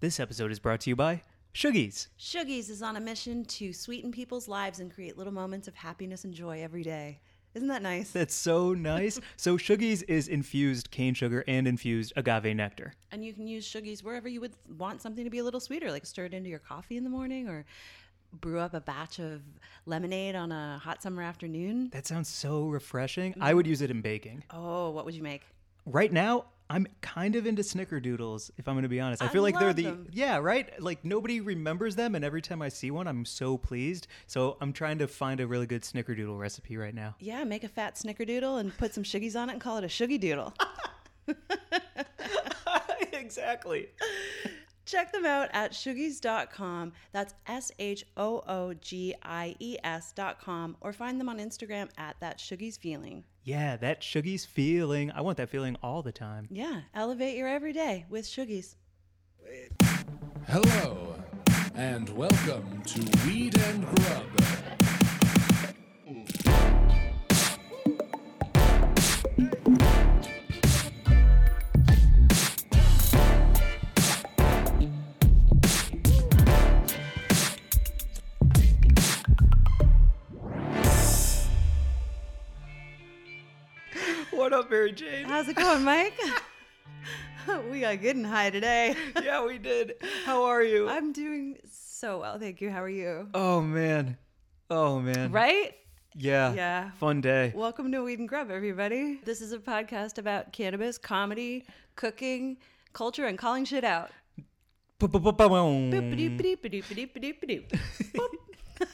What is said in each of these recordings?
This episode is brought to you by Shoogies. Shoogies is on a mission to sweeten people's lives and create little moments of happiness and joy every day. Isn't that nice? That's so nice. so Shoogies is infused cane sugar and infused agave nectar. And you can use Shoogies wherever you would want something to be a little sweeter, like stir it into your coffee in the morning or brew up a batch of lemonade on a hot summer afternoon. That sounds so refreshing. I mm-hmm. would use it in baking. Oh, what would you make? Right now, I'm kind of into snickerdoodles, if I'm going to be honest. I I feel like they're the them. yeah, right? Like nobody remembers them and every time I see one, I'm so pleased. So, I'm trying to find a really good snickerdoodle recipe right now. Yeah, make a fat snickerdoodle and put some Shoogies on it and call it a Shuggy Doodle. exactly. Check them out at shoogies.com. That's S H O O G I E S.com. Or find them on Instagram at that Shoogies feeling. Yeah, that Shoogies feeling. I want that feeling all the time. Yeah, elevate your everyday with Shoogies. Hello, and welcome to Weed and Grub. Up, Mary Jane? How's it going, Mike? we got good and high today. yeah, we did. How are you? I'm doing so well, thank you. How are you? Oh man. Oh man. Right? Yeah. Yeah. Fun day. Welcome to Weed and Grub, everybody. This is a podcast about cannabis, comedy, cooking, culture, and calling shit out. Boop.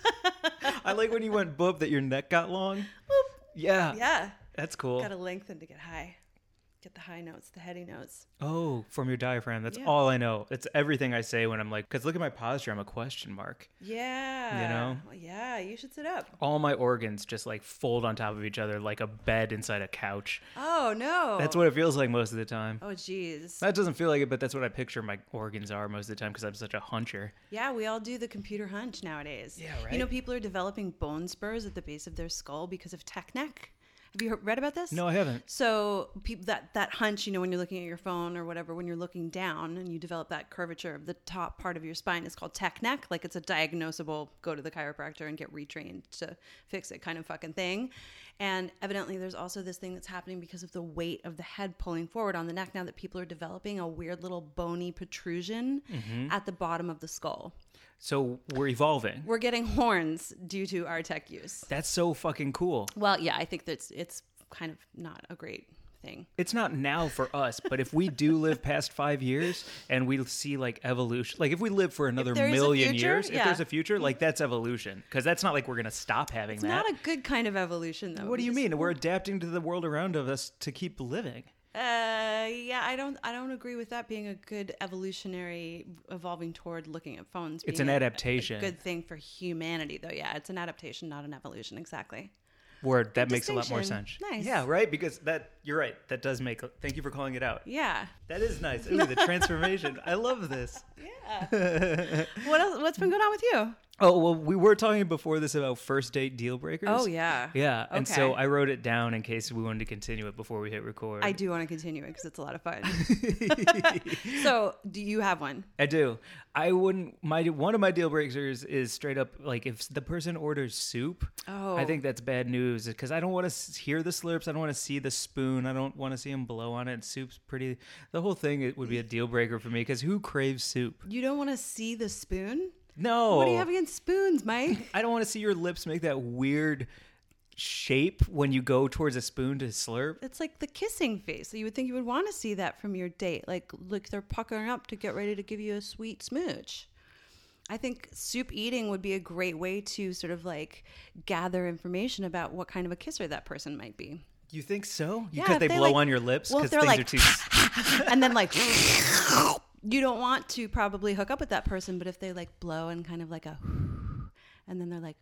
I like when you went boop that your neck got long. Yeah. Yeah. That's cool. Gotta lengthen to get high. Get the high notes, the heady notes. Oh, from your diaphragm. That's Yeah. all I know. It's everything I say when I'm like, because look at my posture. I'm a question mark. Yeah. You know? Yeah, you should sit up. All my organs just like fold on top of each other like a bed inside a couch. Oh, no. That's what it feels like most of the time. Oh, jeez. That doesn't feel like it, but that's what I picture my organs are most of the time because I'm such a huncher. Yeah, we all do the computer hunch nowadays. Yeah, right. You know, people are developing bone spurs at the base of their skull because of tech neck. Have you read about this? No, I haven't. So people that that hunch, you know, when you're looking at your phone or whatever, when you're looking down and you develop that curvature of the top part of your spine is called tech neck. Like it's a diagnosable, go to the chiropractor and get retrained to fix it kind of fucking thing. And evidently there's also this thing that's happening because of the weight of the head pulling forward on the neck now that people are developing a weird little bony protrusion mm-hmm. at the bottom of the skull. So we're evolving. We're getting horns due to our tech use. That's so fucking cool. Well, yeah, I think that's it's kind of not a great thing. It's not now for us, but if we do live past five years and we see like evolution, like if we live for another there is a million future, years, if there's a future, like that's evolution. Because that's not like we're gonna stop having that. It's that. not a good kind of evolution, though. what do you mean? We're adapting to the world around of us to keep living. Uh, yeah, I don't. I don't agree with that being a good evolutionary evolving toward looking at phones. It's an a- adaptation. A good thing for humanity, though. Yeah, it's an adaptation, not an evolution. Exactly. Word that makes a lot more sense. Nice. Yeah, right. Because that you're right. That does make. Thank you for calling it out. Yeah. That is nice. Ooh, the transformation. I love this. Yeah. what else? What's been going on with you? Oh well, we were talking before this about first date deal breakers. Oh yeah. Yeah, and so I wrote it down in case we wanted to continue it before we hit record. I do want to continue it because it's a lot of fun. so, do you have one? I do. I wouldn't. My one of my deal breakers is straight up like if the person orders soup. Oh. I think that's bad news because I don't want to hear the slurps. I don't want to see the spoon. I don't want to see him blow on it. Soup's pretty. The whole thing it would be a mm. deal breaker for me because who craves soup? You don't want to see the spoon? No. What do you have against spoons, Mike? I don't want to see your lips make that weird shape when you go towards a spoon to slurp. It's like the kissing face. You would think you would want to see that from your date. Like, look, they're puckering up to get ready to give you a sweet smooch. I think soup eating would be a great way to sort of like gather information about what kind of a kisser that person might be. You think so? Yeah, Because they, they, blow like- on your lips well, because if things like- too. and then like you don't want to probably hook up with that person, but if they like blow and kind of like a and then they're like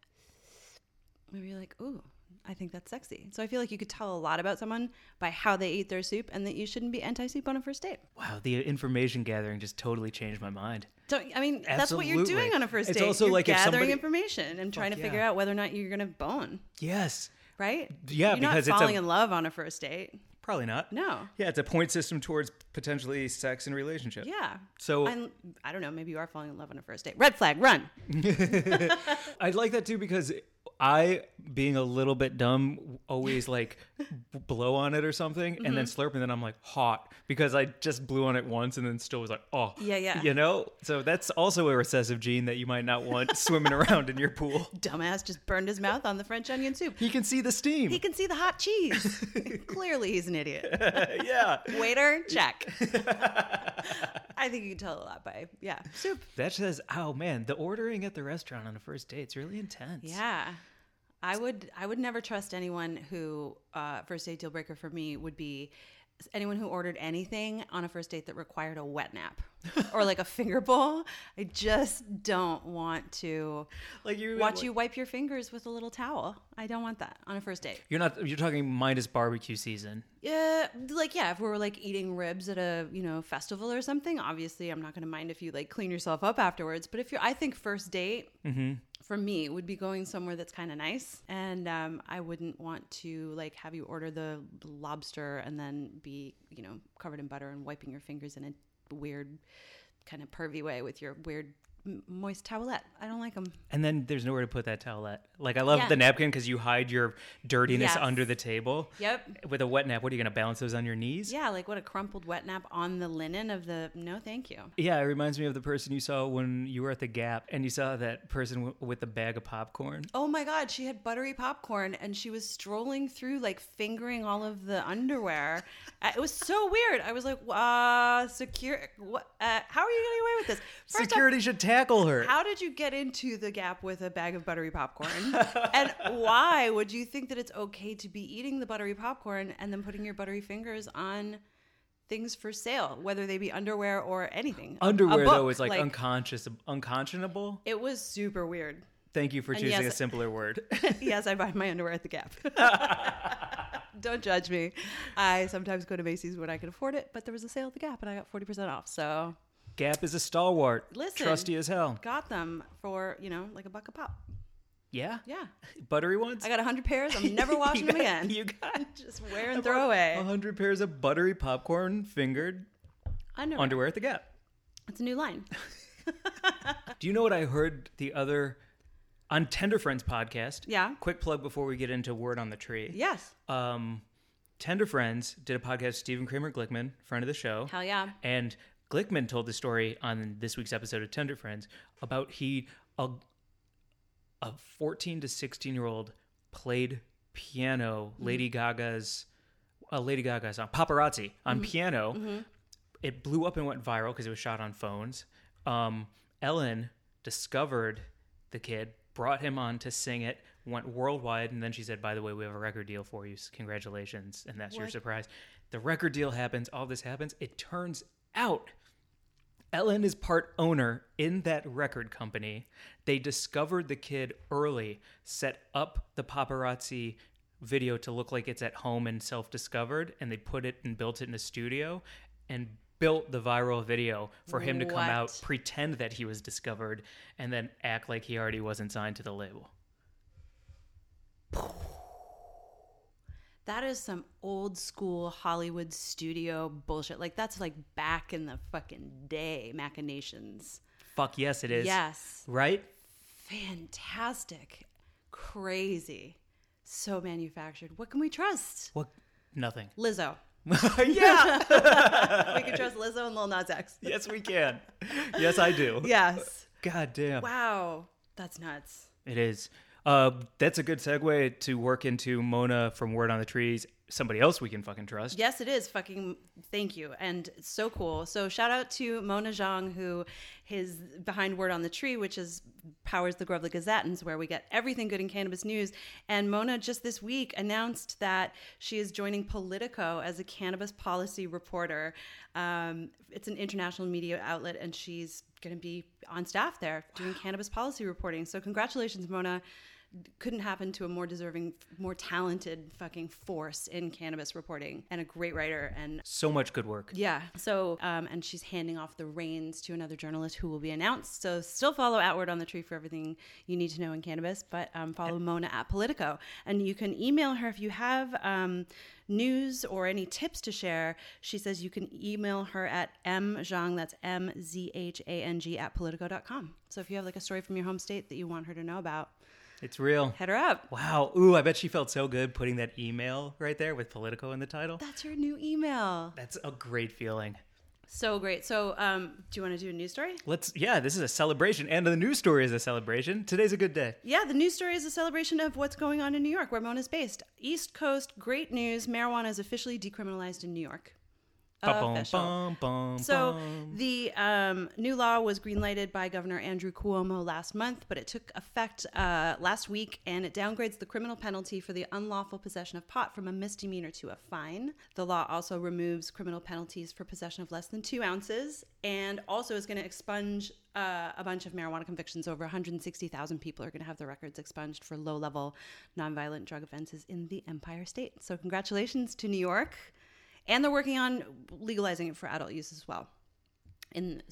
maybe you're like, ooh, I think that's sexy. So I feel like you could tell a lot about someone by how they eat their soup and that you shouldn't be anti soup on a first date. Wow, the information gathering just totally changed my mind. Don't I mean that's what you're doing on a first date. It's also you're like gathering somebody- information and trying to figure yeah. out whether or not you're gonna bone, Yes. Right? Yeah, you're because not it's a- falling in love on a first date. Probably not. No. Yeah, it's a point system towards potentially sex and relationship. Yeah. So I'm, I don't know. Maybe you are falling in love on a first date. Red flag, run. I'd like that too because I, being a little bit dumb, always like b- blow on it or something and Mm-hmm. then slurp, and then I'm like hot because I just blew on it once and then still was like, oh, Yeah, yeah. You know, so that's also a recessive gene that you might not want swimming around in your pool. Dumbass just burned his mouth on the French onion soup. He can see the steam. He can see the hot cheese. Clearly, he's an idiot. yeah, Waiter, check. I think you can tell a lot by, yeah, soup. that says, oh man, the ordering at the restaurant on a first date's really intense. Yeah. I would I would never trust anyone who uh, first date deal breaker for me would be anyone who ordered anything on a first date that required a wet nap or like a finger bowl. I just don't want to like you watch you wipe your fingers with a little towel. I don't want that on a first date. You're not. You're talking minus barbecue season. Yeah, like yeah, if we were like eating ribs at a you know festival or something, obviously I'm not going to mind if you like clean yourself up afterwards. But if you're, I think first date mm-hmm. For me would be going somewhere that's kind of nice, and um, I wouldn't want to like have you order the lobster and then be you know covered in butter and wiping your fingers in a weird kind of pervy way with your weird moist towelette. I don't like them. And then there's nowhere to put that towelette. Like I love Yeah. the napkin because you hide your dirtiness Yes. under the table. Yep. With a wet nap, what are you gonna balance those on your knees? Yeah, like what a crumpled wet nap on the linen of the. No, thank you. Yeah, it reminds me of the person you saw when you were at the Gap, and you saw that person w- with the bag of popcorn. Oh my god, she had buttery popcorn and she was strolling through like fingering all of the underwear. Uh, it was so weird. I was like, uh, secure what uh, how are you getting away with this? First off, Security should tackle her. how did you get into the gap with a bag of buttery popcorn? and why would you think that it's okay to be eating the buttery popcorn and then putting your buttery fingers on things for sale, whether they be underwear or anything? Underwear though is like, unconscious, unconscionable. It was super weird. Thank you for And choosing yes- a simpler word. yes, I buy my underwear at the Gap. Don't judge me. I sometimes go to Macy's when I can afford it, but there was a sale at the Gap and I got 40% off. So Gap is a stalwart, Listen. trusty as hell. got them for, you know, like a buck a pop. Yeah, Yeah. buttery ones. I got 100 pairs. I'm never washing You them again. You got Just wear and throw away. a hundred pairs of buttery popcorn fingered Underwear. underwear at the Gap. It's a new line. Do you know what I heard the other on Tender Friends podcast? Yeah. Quick plug before we get into Word on the Tree. Yes. Um, Tender Friends did a podcast with Stephen Kramer Glickman, friend of the show. Hell yeah. And Glickman told the story on this week's episode of Tender Friends about he a a 14 to 16 year old played piano mm-hmm. Lady Gaga's a Lady Gaga song uh, Paparazzi on mm-hmm. piano. Mm-hmm. It blew up and went viral because it was shot on phones. Um, Ellen discovered the kid, brought him on to sing it, went worldwide, and then she said, "By the way, we have a record deal for you. Congratulations!" And that's your surprise. The record deal happens. All this happens. It turns out Ellen is part owner in that record company. They discovered the kid early, set up the paparazzi video to look like it's at home and self discovered, and they put it and built it in a studio and built the viral video for him to come out, pretend that he was discovered, and then act like he already wasn't signed to the label. That is some old school Hollywood studio bullshit. Like that's like back in the fucking day machinations. Fuck yes, it is. Yes. Right? Fantastic. Crazy. So manufactured. What can we trust? What? Nothing. Lizzo. yeah. We can trust Lizzo and Lil Nas X. yes, we can. Yes, I do. Yes. God damn. Wow. That's nuts. It is. Uh, that's a good segue to work into Mona from Word on the Trees. Somebody else we can fucking trust. Yes, it is. Fucking thank you. And it's so cool. So shout out to Mona Zhang, who is behind Word on the Tree, which is powers the Grovely Gazettans, where we get everything good in cannabis news. And Mona just this week announced that she is joining Politico as a cannabis policy reporter. Um, it's an international media outlet, and she's going to be on staff there doing cannabis policy reporting. So congratulations, Mona. Couldn't happen to a more deserving, more talented fucking force in cannabis reporting and a great writer and So much good work. yeah. So, um, and she's handing off the reins to another journalist who will be announced. So, still follow Outward on the Tree for everything you need to know in cannabis, but um, follow Mona at Politico. And you can email her if you have um, news or any tips to share. She says you can email her at mzhang, that's M Z H A N G, at politico.com. So, if you have like a story from your home state that you want her to know about, It's real. head her up. Wow. Ooh, I bet she felt so good putting that email right there with Politico in the title. That's her new email. That's a great feeling. So great. So, um, do you want to do a news story? Let's, yeah, this is a celebration, and the news story is a celebration. Today's a good day. Yeah, the news story is a celebration of what's going on in New York, where Mona's based. East Coast, great news. Marijuana is officially decriminalized in New York. Official. bum, bum, So bum. the um, new law was greenlighted by Governor Andrew Cuomo last month, but it took effect uh, last week, and it downgrades the criminal penalty for the unlawful possession of pot from a misdemeanor to a fine. The law also removes criminal penalties for possession of less than two ounces, and also is going to expunge uh, a bunch of marijuana convictions. Over 160,000 people are going to have their records expunged for low-level nonviolent drug offenses in the Empire State. So congratulations to New York. And they're working on legalizing it for adult use as well in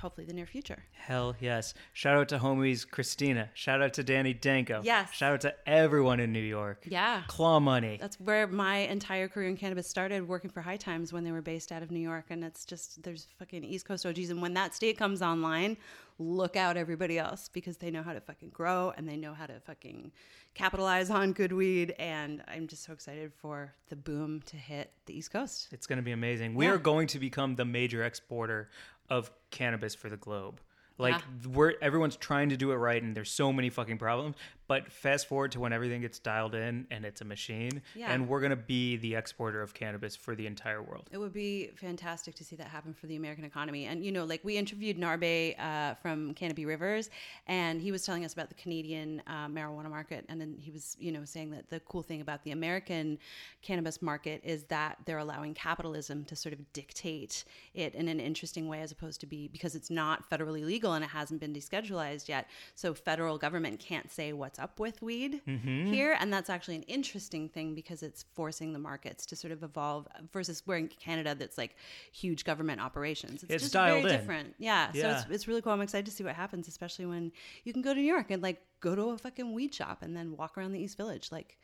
hopefully the near future. Hell yes. Shout out to homies Christina. Shout out to Danny Danko. Yes. Shout out to everyone in New York. Yeah. Claw money. That's where my entire career in cannabis started working for High Times when they were based out of New York. And it's just, there's fucking East Coast OGs. And when that state comes online, look out everybody else because they know how to fucking grow and they know how to fucking capitalize on good weed. And I'm just so excited for the boom to hit the East Coast. It's going to be amazing. We Yeah. are going to become the major exporter of cannabis for the globe. Like Yeah. we're everyone's trying to do it right and there's so many fucking problems, but fast forward to when everything gets dialed in and it's a machine Yeah. and we're going to be the exporter of cannabis for the entire world. It would be fantastic to see that happen for the American economy. And, you know, like we interviewed Narbe uh, from Canopy Rivers, and he was telling us about the Canadian uh, marijuana market. And then he was, you know, saying that the cool thing about the American cannabis market is that they're allowing capitalism to sort of dictate it in an interesting way, as opposed to be because it's not federally legal and it hasn't been deschedulized yet. So federal government can't say what's up with weed here. And that's actually an interesting thing because it's forcing the markets to sort of evolve versus where in Canada that's like huge government operations. It's, It's just very in. different. Yeah. So it's, it's really cool. I'm excited to see what happens, especially when you can go to New York and like go to a fucking weed shop and then walk around the East Village. Like,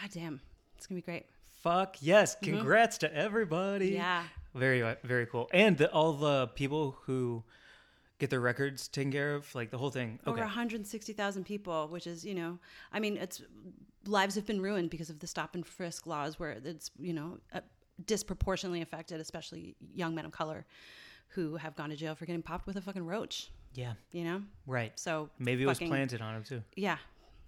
goddamn, it's gonna be great. Fuck yes. Congrats to everybody. Mm-hmm. Yeah. Very uh, very cool. And the, all the people who get their records taken care of, like the whole thing. Over Okay. 160,000 people, which is, you know, I mean, it's lives have been ruined because of the stop and frisk laws, where it's, you know, uh, disproportionately affected, especially young men of color who have gone to jail for getting popped with a fucking roach. Yeah. You know, Right. so Maybe it was planted on him too. Yeah,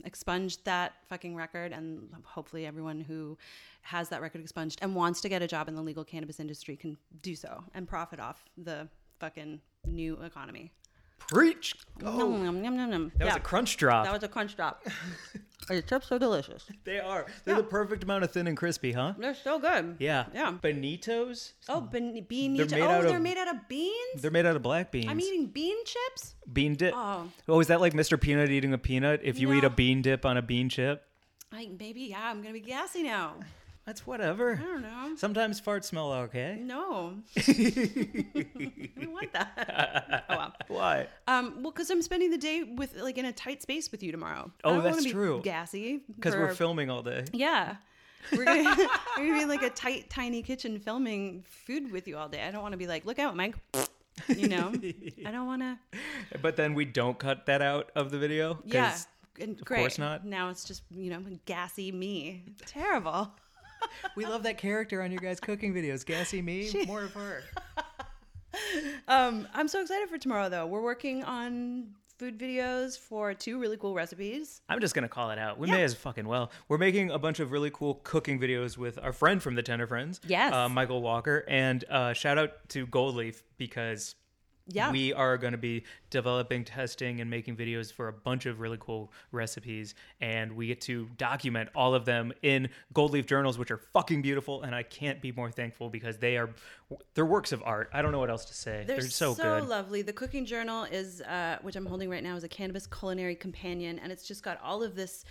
expunged that fucking record, and hopefully everyone who has that record expunged and wants to get a job in the legal cannabis industry can do so and profit off the fucking new economy. Preach. Nom, oh. nom, nom, nom, nom. That was Yeah. a crunch drop. That was a crunch drop. Are the chips are delicious. they are. They're the perfect amount of thin and crispy, huh? They're so good. Yeah. Yeah. Benitos. Oh, ben- bean They're they're made Oh, out they're of- made out of beans. They're made out of black beans. I'm eating bean chips. bean dip. Oh. Oh, is that like Mr. Peanut eating a peanut? If you eat a bean dip on a bean chip, I maybe yeah. I'm gonna be gassy now. That's whatever. I don't know. Sometimes farts smell okay. No, I don't want that. Oh well. Why? Um, well, because I'm spending the day with like in a tight space with you tomorrow. I Oh, don't that's wanna be true. Gassy Because for- we're filming all day. Yeah. We're gonna, we're gonna be in like a tight, tiny kitchen filming food with you all day. I don't want to be like, look out, Mike. You know, I don't want to. But then we don't cut that out of the video. 'cause Yeah, and of great. course not. Now it's just you know gassy me. Terrible. We love that character on your guys' cooking videos. Gassy me, more of her. Um, I'm so excited for tomorrow though. We're working on food videos for two really cool recipes. I'm just gonna call it out. We may as fucking well. We're making a bunch of really cool cooking videos with our friend from the Tender Friends, Yes. uh, Michael Walker, and uh, shout out to Gold Leaf because Yeah. We are going to be developing, testing, and making videos for a bunch of really cool recipes. And we get to document all of them in gold leaf journals, which are fucking beautiful. And I can't be more thankful because they are, they're works of art. I don't know what else to say. They're, They're, so, so, good. lovely. The cooking journal is, uh, which I'm holding right now, is a cannabis culinary companion, and it's just got all of this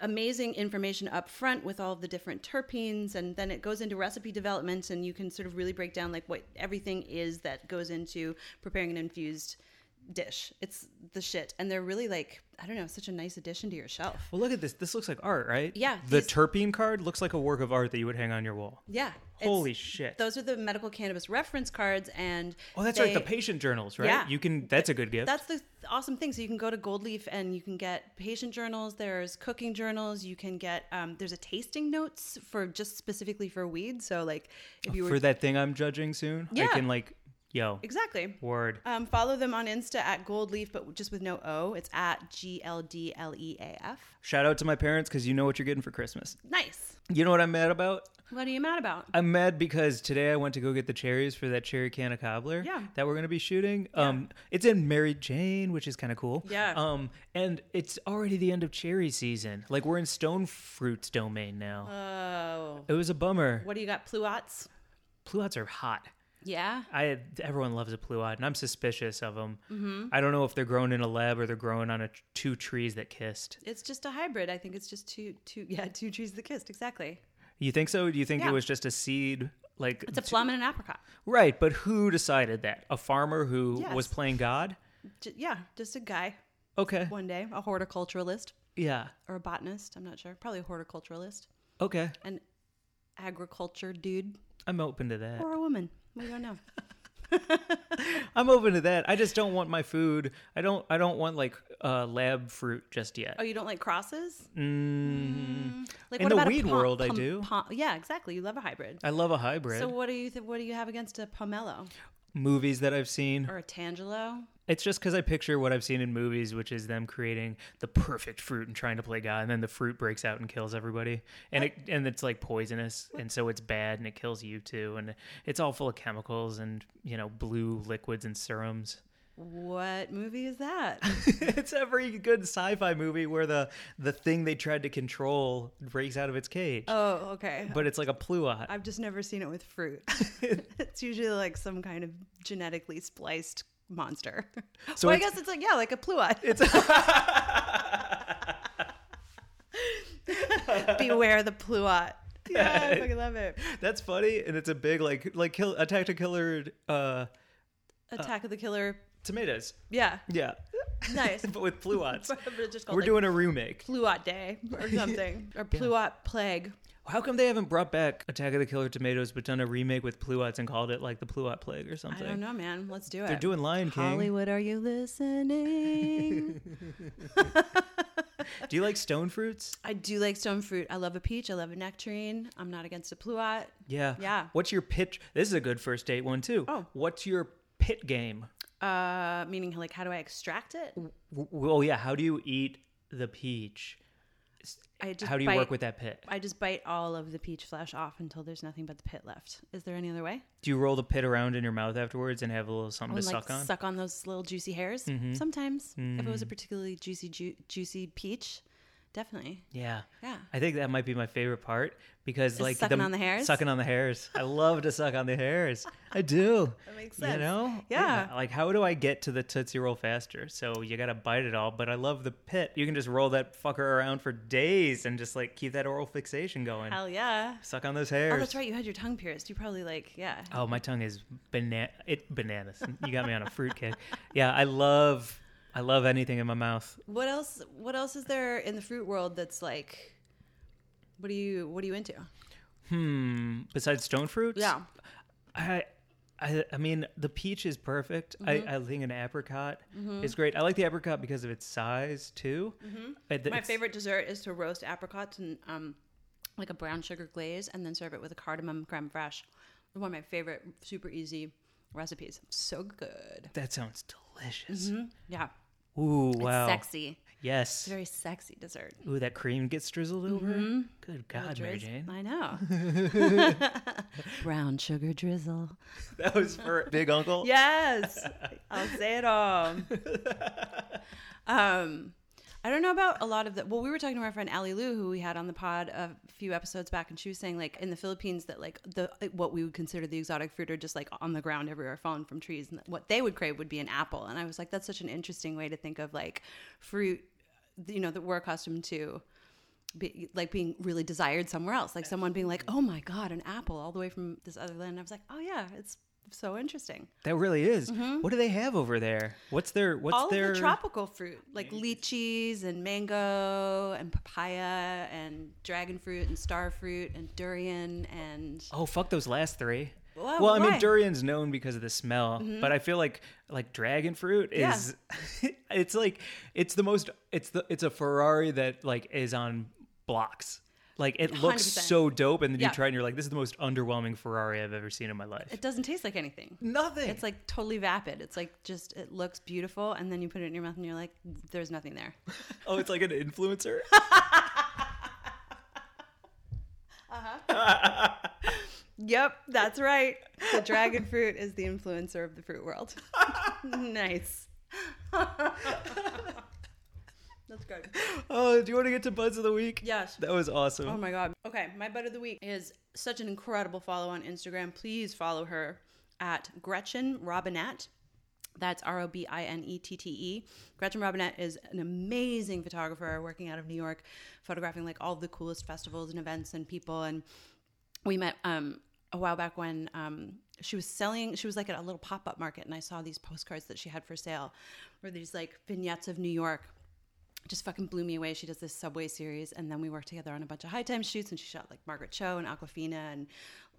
amazing information up front with all the different terpenes, and then it goes into recipe development, and you can sort of really break down like what everything is that goes into preparing an infused dish. It's the shit, and they're really like I don't know, such a nice addition to your shelf. well, look at this. This looks like art, right? Yeah, The these- terpene card looks like a work of art that you would hang on your wall. Yeah. Holy shit. Those are the medical cannabis reference cards, and Oh, that's they- right. The patient journals, right? Yeah. You can, that's a good gift. That's the awesome thing. So you can go to Gold Leaf and you can get patient journals. There's cooking journals. You can get um, there's a tasting notes for just specifically for weed. So like if you were for that thing I'm judging soon. yeah. I can like, yo, exactly. word. Um, follow them on Insta at Gold Leaf, but just with no O. It's at G L D L E A F. Shout out to my parents because you know what you're getting for Christmas. Nice. You know what I'm mad about? What are you mad about? I'm mad because today I went to go get the cherries for that cherry can of cobbler Yeah. that we're gonna be shooting. Um, it's in Mary Jane, which is kind of cool. Yeah. Um, and it's already the end of cherry season. Like we're in stone fruits domain now. Oh, it was a bummer. what do you got? Pluots. Pluots are hot. Yeah. I everyone loves a pluot, and I'm suspicious of them. Mm-hmm. I don't know if they're grown in a lab or they're growing on a, two trees that kissed. It's just a hybrid. I think it's just two, two, yeah, two trees that kissed. Exactly. You think so? Do you think Yeah. it was just a seed? Like It's a plum and an apricot. right, but who decided that? A farmer who Yes. was playing God? J- yeah, just a guy Okay. one day, a horticulturalist Yeah. or a botanist. I'm not sure. Probably a horticulturalist, Okay. an agriculture dude, I'm open to that. or a woman. We don't know. I'm open to that. I just don't want my food. I don't. I don't want like uh, lab fruit just yet. Oh, you don't like crosses? Mm. Like In what the a weed pom- world, I do. pom- yeah, exactly. You love a hybrid. I love a hybrid. So what do you th- what do you have against a pomelo Movies that I've seen. or a tangelo? It's just because I picture what I've seen in movies, which is them creating the perfect fruit and trying to play God, and then the fruit breaks out and kills everybody, and it and it's like poisonous, and so it's bad and it kills you too, and it's all full of chemicals and you know blue liquids and serums. What movie is that? it's every good sci-fi movie where the the thing they tried to control breaks out of its cage, oh, okay. but it's like a pluot. I've just never seen it with fruit. it's usually like some kind of genetically spliced monster. So So I guess it's like yeah, like a pluot. It's Beware the pluot. Yeah, I fucking love it. That's funny, and it's a big like like kill attack to killer uh, Attack of the Killer. Tomatoes. Yeah, Yeah, nice. but with pluots. But it's just called We're like doing a remake. Pluot Day or something, or Pluot Plague. How come they haven't brought back Attack of the Killer Tomatoes but done a remake with pluots and called it like the Pluot Plague or something? I don't know, man. Let's do it. They're doing Lion King. Hollywood, are you listening? Do you like stone fruits? I do like stone fruit. I love a peach. I love a nectarine. I'm not against a pluot. Yeah. Yeah. What's your pitch? This is a good first date one too. Oh. What's your pit game? Uh, meaning like how do I extract it? W- Well, yeah. How do you eat the peach? I just How do you bite, work with that pit? I just bite all of the peach flesh off until there's nothing but the pit left. Is there any other way? Do you roll the pit around in your mouth afterwards and have a little something and to like suck on? Mm-hmm. suck on those little juicy hairs. Sometimes, if it was a particularly juicy, ju- juicy peach, definitely. Yeah. Yeah. I think that might be my favorite part because Is like sucking on the hairs? Sucking on the hairs. I love to suck on the hairs. I do. That makes sense. You know? Yeah. Like how do I get to the Tootsie Roll faster? So you gotta bite it all, but I love the pit. You can just roll that fucker around for days and just like keep that oral fixation going. Hell yeah. Suck on those oh, hairs. Oh, that's right. You had your tongue pierced. You probably like, yeah. Oh, my tongue is banana. It bananas. You got me on a fruit kick. Yeah, I love. I love anything in my mouth. What else? What else is there in the fruit world that's like? What are you? What are you into? Hmm. Besides stone fruits. Yeah. I. I, I mean the peach is perfect. Mm-hmm. I, I think an apricot is great. I like the apricot because of its size too. Th- My favorite dessert is to roast apricots and um, like a brown sugar glaze, and then serve it with a cardamom creme fraiche. One of my favorite, super easy recipes. So good. That sounds delicious. Yeah. Ooh, It's wow. sexy. Yes. It's a very sexy dessert. Ooh, that cream gets drizzled over. Good God, Mary Jane. I know. Brown sugar drizzle. That was for Big Uncle. Yes, I'll say it all. Um, I don't know about a lot of the. Well, we were talking to our friend Ali Lou, who we had on the pod a few episodes back, and she was saying like in the Philippines that like the what we would consider the exotic fruit are just like on the ground everywhere, falling from trees, and what they would crave would be an apple. And I was like, that's such an interesting way to think of like fruit, you know, that we're accustomed to. Be, like being really desired somewhere else, like someone being like, "Oh my god, an apple all the way from this other land." I was like, "Oh yeah, it's so interesting." That really is. What do they have over there? What's their what's Mm-hmm. all their the tropical fruit, like lychees and mango and papaya and dragon fruit and star fruit and durian and Oh, fuck those last three. Well, well, I mean durian's known because of the smell, but I feel like like dragon fruit Yeah. is it's like it's the most it's the it's a Ferrari that like is on blocks. Like it looks 100%. so dope and then Yeah. you try and you're like this is the most underwhelming Ferrari I've ever seen in my life. it doesn't taste like anything. Nothing. It's like totally vapid. It's like just it looks beautiful, and then you put it in your mouth, and you're like, "There's nothing there." oh, it's like an influencer. Uh-huh. yep, that's right. The dragon fruit is the influencer of the fruit world. nice. That's good. oh, do you want to get to buds of the week? Yes. That was awesome. Oh my god. Okay, my bud of the week is such an incredible follow on Instagram. Please follow her at Gretchen Robinette. That's R O B I N E T T E. Gretchen Robinette is an amazing photographer working out of New York, photographing like all the coolest festivals and events and people. And we met um, a while back when um, she was selling, she was like at a little pop up market, and I saw these postcards that she had for sale, were these like vignettes of New York just fucking blew me away. She does this Subway series, and then we worked together on a bunch of high time shoots, and she shot like Margaret Cho and Awkwafina and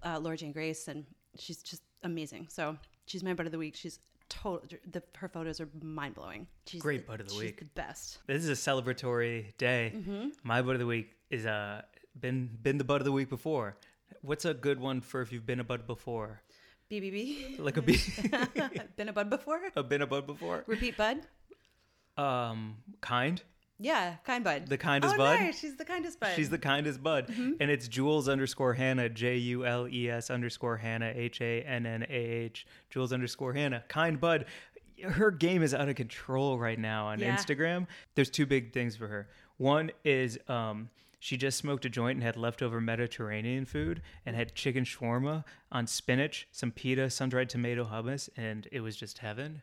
uh, Laura Jane Grace, and she's just amazing. So she's my butt of the week. She's total. The, her photos are mind blowing. She's Great butt of the she's week. The best. This is a celebratory day. Mm-hmm. My butt of the week is uh been been the butt of the week before. What's a good one for if you've been a bud before? BBB. Like a be Been a bud before? a been a bud before? Repeat bud. Um, kind. Yeah, kind bud. The kindest oh, bud? Nice. She's the kindest bud. She's the kindest bud, Mm-hmm. and it's Jules underscore Hannah J U L E S underscore Hannah H A N N A H Jules underscore Hannah kind bud. Her game is out of control right now on Yeah. Instagram. There's two big things for her. One is um, she just smoked a joint and had leftover Mediterranean food and had chicken shawarma on spinach, some pita, sun dried tomato hummus, and it was just heaven.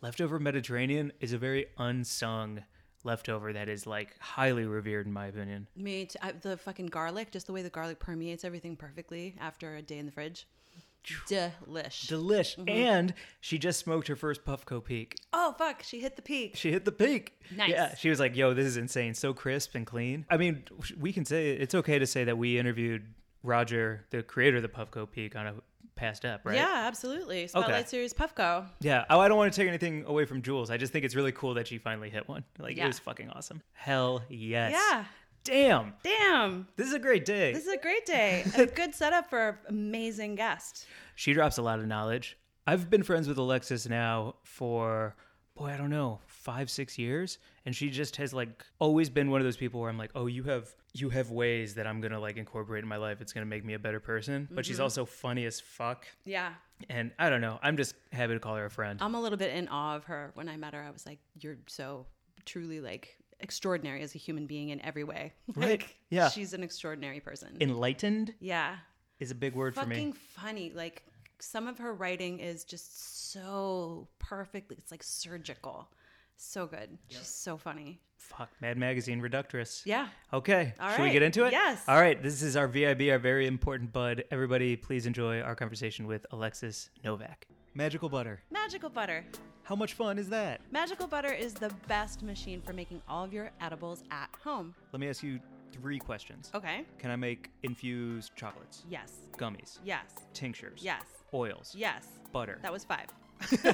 Leftover Mediterranean is a very unsung leftover that is like highly revered in my opinion. Me too. I, the fucking garlic, just the way the garlic permeates everything perfectly after a day in the fridge. Delish. Delish. Mm-hmm. And she just smoked her first Puffco peak. oh fuck, she hit the peak. She hit the peak. Nice. Yeah, she was like, "Yo, this is insane. So crisp and clean." I mean, we can say it's okay to say that we interviewed Roger, the creator of the Puffco peak, on a past up, right? Yeah, absolutely. Spotlight series Puffco. Yeah. Oh, I don't want to take anything away from Jules. I just think it's really cool that she finally hit one. Like, Yeah. it was fucking awesome. Hell yes. Yeah. Damn. Damn. This is a great day. This is a great day. a good setup for an amazing guest. She drops a lot of knowledge. I've been friends with Alexis now for boy, I don't know, five, six years. And she just has like always been one of those people where I'm like, oh, you have you have ways that I'm gonna like incorporate in my life. It's gonna make me a better person. But she's mm-hmm. also funny as fuck. Yeah. And I don't know. I'm just happy to call her a friend. I'm a little bit in awe of her. When I met her, I was like, you're so truly like extraordinary as a human being in every way. Right. Like, Yeah. She's an extraordinary person. Enlightened yeah. is a big word for Fucking me. funny. Like some of her writing is just so perfect. It's like surgical. So good. She's so funny. Fuck, Mad Magazine Reductress. Yeah. Okay. All Should we get into it? Yes. All right. This is our VIB, our very important bud. Everybody, please enjoy our conversation with Alexis Novak. Magical butter. Magical butter. How much fun is that? Magical butter is the best machine for making all of your edibles at home. Let me ask you three questions. Okay. Can I make infused chocolates, Yes. gummies, Yes. tinctures, Yes. oils, Yes. butter? That was five.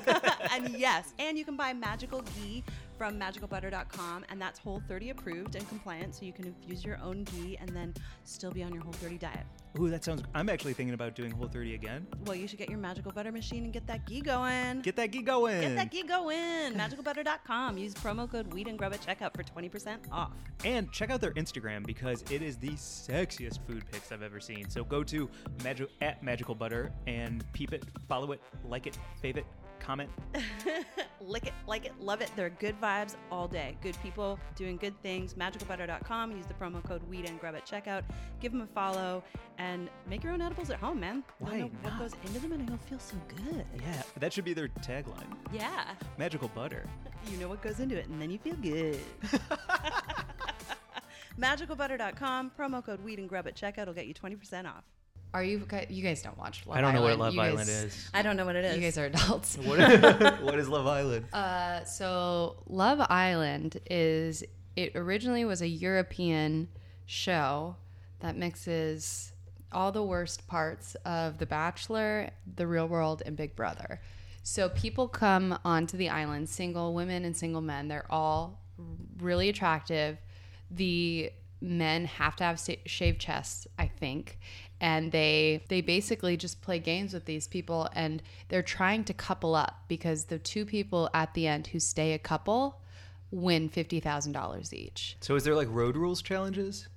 and yes, and you can buy magical ghee from magicalbutter.com, and that's Whole 30 approved and compliant, so you can infuse your own ghee and then still be on your Whole 30 diet. Ooh, that sounds. I'm actually thinking about doing Whole 30 again. Well, you should get your magical butter machine and get that ghee going. Get that geek going. Get that ghee going. Magicalbutter.com. Use promo code Weed and Grub at checkout for 20% off. And check out their Instagram because it is the sexiest food pics I've ever seen. So go to magi- at Magical Butter and peep it, follow it, like it, fave it, comment. Lick it, like it, love it. They're good vibes all day. Good people doing good things. Magicalbutter.com. Use the promo code Weed and Grub at checkout. Give them a follow and make your own edibles at home, man. Why know what goes into them and you'll feel so good. Yeah, that should be their tagline. Yeah. Magical Butter. You know what goes into it, and then you feel good. Magicalbutter.com, promo code Weed and Grub at checkout will get you 20% off. Are you guys? You guys don't watch Love Island? I don't know what Island. Love You Island guys- is. I don't know what it is. You guys are adults. What, what is Love Island? Uh, so Love Island is it originally was a European show that mixes all the worst parts of The Bachelor, The Real World, and Big Brother. So people come onto the island, single women and single men. They're all really attractive. The men have to have sa- shaved chests, I think, and they they basically just play games with these people, and they're trying to couple up because the two people at the end who stay a couple win fifty thousand dollars each. So is there like road rules challenges?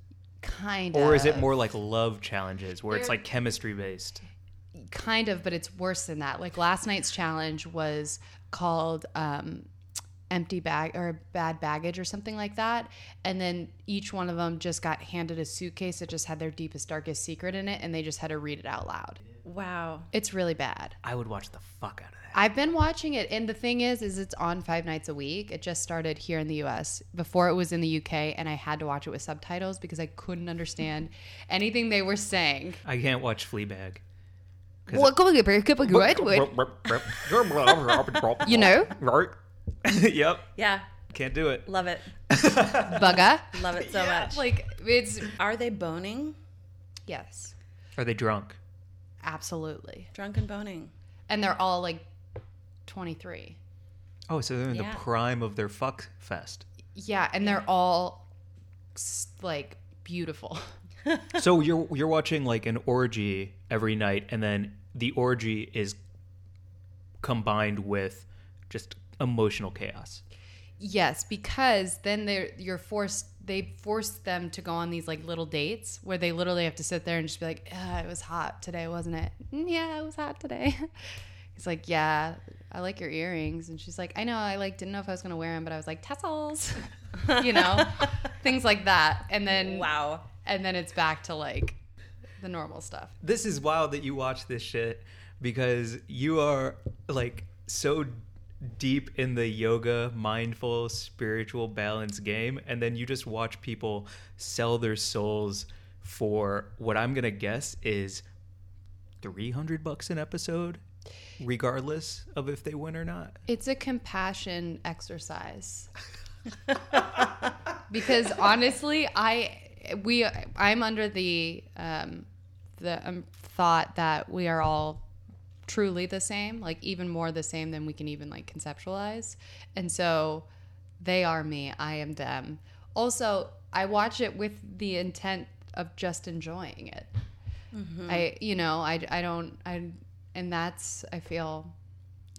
Kind Or of, Or is it more like love challenges where it's They're- like chemistry based? kind of, but it's worse than that. Like last night's challenge was called um, empty bag or bad baggage or something like that. And then each one of them just got handed a suitcase that just had their deepest, darkest secret in it, and they just had to read it out loud. Wow. It's really bad. I would watch the fuck out of that. I've been watching it, and the thing is, is it's on five nights a week. It just started here in the U.S. Before it was in the U.K., and I had to watch it with subtitles because I couldn't understand anything they were saying. I can't watch Fleabag. What going You know, Right? yep. Yeah. Can't do it. Love it. bugger. Love it so much. Like it's Are they boning? yes, Are they drunk? absolutely, Drunk and boning. and they're all like twenty three. Oh, so they're in Yeah. the prime of their fuck fest. Yeah, and they're all s- like beautiful. so you're you're watching like an orgy every night, and then the orgy is combined with just emotional chaos. Yes, because then they're you're forced. They force them to go on these like little dates where they literally have to sit there and just be like, "Ah, "It was hot today, wasn't it? "Mm, Yeah, it was hot today." He's like, "Yeah, I like your earrings," and she's like, "I know. I like didn't know if I was gonna wear them, but I was like tassels, you know, things like that." And then Wow. and then it's back to like the normal stuff. This is wild that you watch this shit because you are like so deep in the yoga, mindful, spiritual balance game, and then you just watch people sell their souls for what I'm gonna guess is 300 bucks an episode, regardless of if they win or not. It's a compassion exercise. because honestly, I we I'm under the um, the um, thought that we are all truly the same, like even more the same than we can even like conceptualize. And so they are me, I am them. Also, I watch it with the intent of just enjoying it. I you know, I I don't I and that's I feel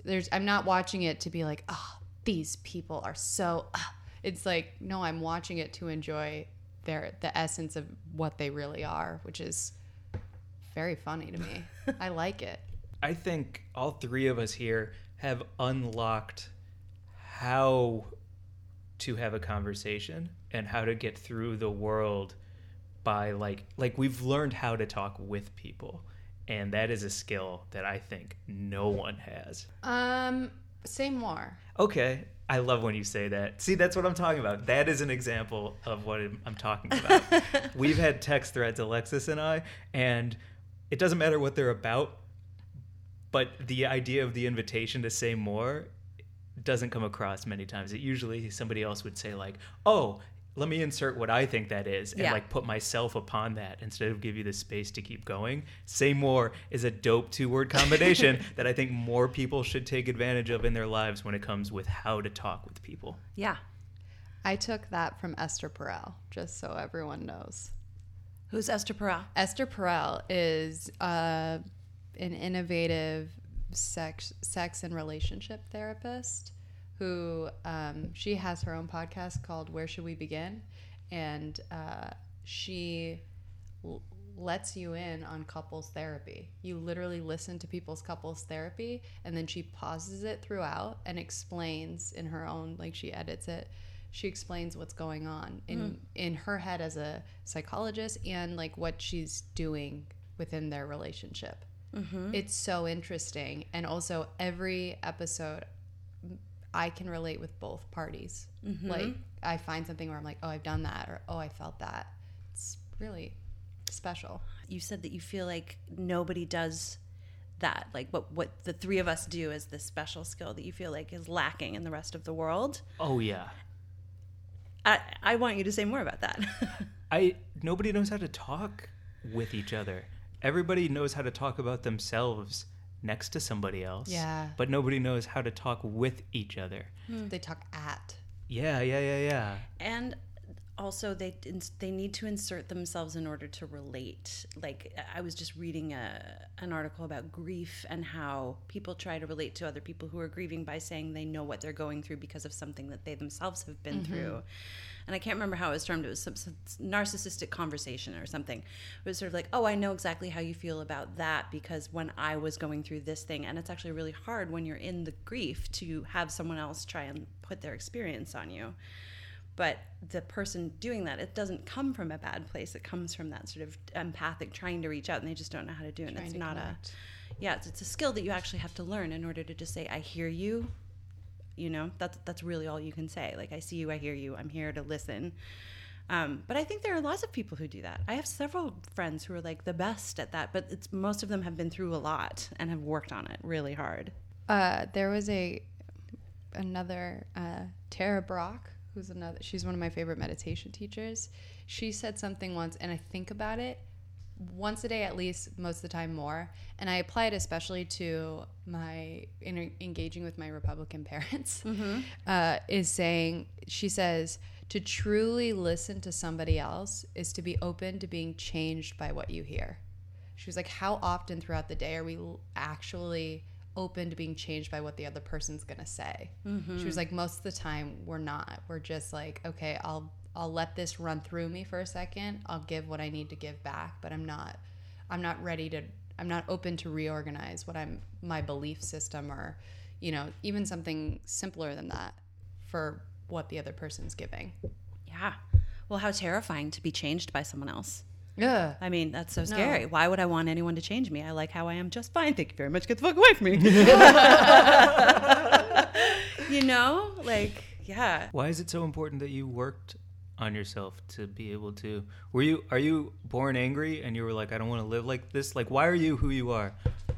there's I'm not watching it to be like, "Oh, these people are so ah." it's like no, I'm watching it to enjoy their the essence of what they really are, which is very funny to me. I like it. I think all three of us here have unlocked how to have a conversation and how to get through the world by like like we've learned how to talk with people and that is a skill that I think no one has. Um say more. Okay, I love when you say that. See, that's what I'm talking about. That is an example of what I'm I'm talking about. We've had text threads, Alexis and I, and it doesn't matter what they're about, but the idea of the invitation to say more doesn't come across many times. It usually somebody else would say like, "Oh, let me insert what I think that is and Yeah. like put myself upon that instead of give you the space to keep going. Say more is a dope two word combination that I think more people should take advantage of in their lives when it comes with how to talk with people. Yeah. I took that from Esther Perel, just so everyone knows. Who's Esther Perel? Esther Perel is uh, an innovative sex, sex and relationship therapist who um, she has her own podcast called Where Should We Begin? And uh, she l- lets you in on couples therapy. You literally listen to people's couples therapy and then she pauses it throughout and explains in her own, like she edits it. She explains what's going on in in her head as a psychologist and like what she's doing within their relationship. Mm-hmm. It's so interesting, and also every episode I can relate with both parties. Mm-hmm. Like I find something where I'm like, oh, I've done that, or oh, I felt that. It's really special. You said that you feel like nobody does that. Like what what the three of us do is this special skill that you feel like is lacking in the rest of the world. Oh yeah. I I want you to say more about that. I nobody knows how to talk with each other. Everybody knows how to talk about themselves next to somebody else. Yeah. But nobody knows how to talk with each other. Hmm. They talk at. Yeah, yeah, yeah, yeah. and also they they need to insert themselves in order to relate like i was just reading a, an article about grief and how people try to relate to other people who are grieving by saying they know what they're going through because of something that they themselves have been mm-hmm. through and i can't remember how it was termed. It was some, some narcissistic conversation or something. It was sort of like oh i know exactly how you feel about that because when i was going through this thing and it's actually really hard when you're in the grief to have someone else try and put their experience on you. But the person doing that it doesn't come from a bad place. It comes from that sort of empathic trying to reach out and they just don't know how to do it. And it's not connect. a yeah it's, it's a skill that you actually have to learn in order to just say i hear you you know that's that's really all you can say like i see you i hear you i'm here to listen um, but i think there are lots of people who do that i have several friends who are like the best at that but it's most of them have been through a lot and have worked on it really hard Uh, there was a another uh, Tara Brach, who's another. She's one of my favorite meditation teachers. She said something once, and I think about it once a day at least, most of the time more. And I apply it especially to my in engaging with my Republican parents. Uh, is saying she says to truly listen to somebody else is to be open to being changed by what you hear. She was like, How often throughout the day are we actually open to being changed by what the other person's gonna say? She was like, Most of the time, we're not. We're just like, Okay, I'll. I'll let this run through me for a second. I'll give what I need to give back, but I'm not I'm not ready to I'm not open to reorganize what I'm my belief system or you know, even something simpler than that for what the other person's giving. yeah well how terrifying to be changed by someone else Yeah. I mean, that's so scary. Why would I want anyone to change me? I like how I am just fine. Thank you very much. Get the fuck away from me. you know? Like, yeah. Why is it so important that you worked on yourself to be able to Were you are you born angry and you were like I don't want to live like this? Like why are you who you are?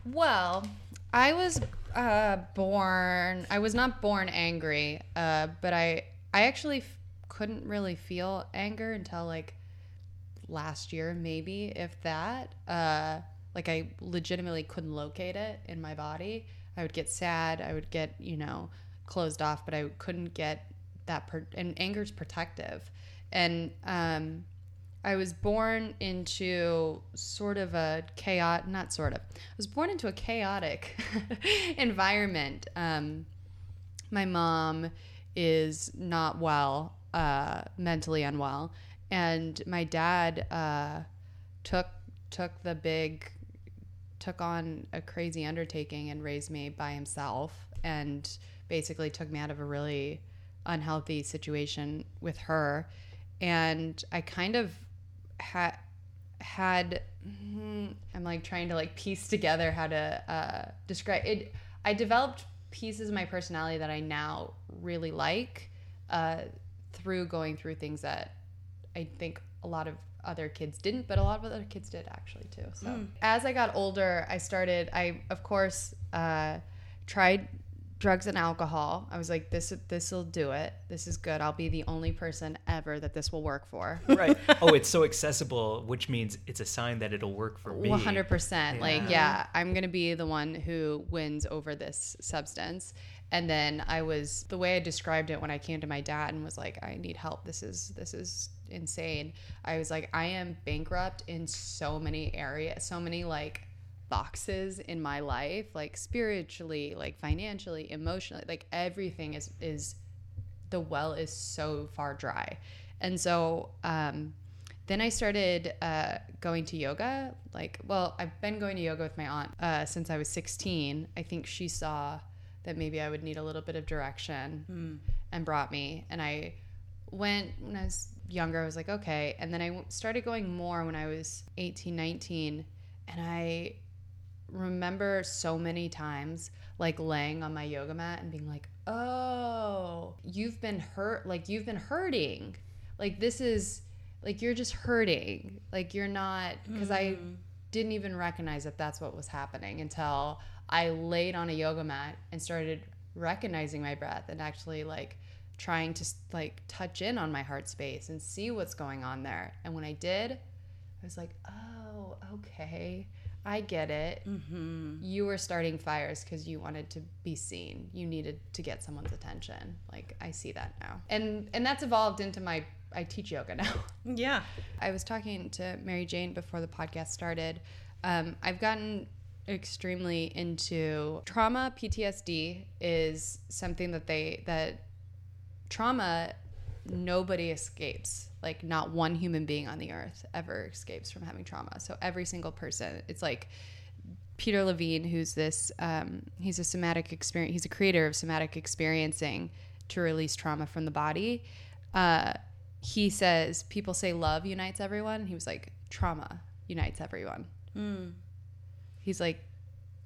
Well, I was uh, born. I was not born angry, uh, but I I actually f- couldn't really feel anger until like last year, maybe if that. Uh, like I legitimately couldn't locate it in my body. I would get sad. I would get you know closed off, but I couldn't get that. Per- and anger's protective, and um, I was born into sort of a chaotic, not sort of, I was born into a chaotic environment. Um, my mom is not well, uh, mentally unwell, and my dad uh, took took the big took on a crazy undertaking and raised me by himself and basically took me out of a really unhealthy situation with her and i kind of had had mm, i'm like trying to like piece together how to uh, describe it i developed pieces of my personality that i now really like uh, through going through things that i think a lot of other kids didn't but a lot of other kids did actually too. So as i got older i started i of course uh, tried drugs and alcohol i was like this this will do it this is good i'll be the only person ever that this will work for Right. oh, it's so accessible, which means it's a sign that it'll work for me. One hundred percent. Like, Yeah. yeah, I'm gonna be the one who wins over this substance. And then I was the way I described it when I came to my dad and was like, I need help. This is this is insane. I was like, I am bankrupt in so many areas, so many like boxes in my life, like spiritually, like financially, emotionally, like everything is is the well is so far dry. And so um then I started uh, going to yoga. Like, well, I've been going to yoga with my aunt uh, since I was 16. I think she saw that maybe I would need a little bit of direction and brought me. And I went when I was younger. I was like, okay. And then I started going more when I was 18, 19. And I remember so many times like laying on my yoga mat and being like, oh, you've been hurt. Like, you've been hurting. Like, this is like you're just hurting. Like, you're not, because I mm-hmm. didn't even recognize that that's what was happening until I laid on a yoga mat and started recognizing my breath and actually like trying to like touch in on my heart space and see what's going on there. And when I did, I was like, oh, okay. I get it. You were starting fires because you wanted to be seen. You needed to get someone's attention. Like I see that now, and and that's evolved into my. I teach yoga now. Yeah. I was talking to Mary Jane before the podcast started. Um, I've gotten extremely into trauma. PTSD is something that they that trauma nobody escapes. Like not one human being on the earth ever escapes from having trauma. So every single person, it's like Peter Levine, who's this, um, he's a somatic experience. He's a creator of somatic experiencing to release trauma from the body. Uh, he says people say love unites everyone. He was like trauma unites everyone. He's like,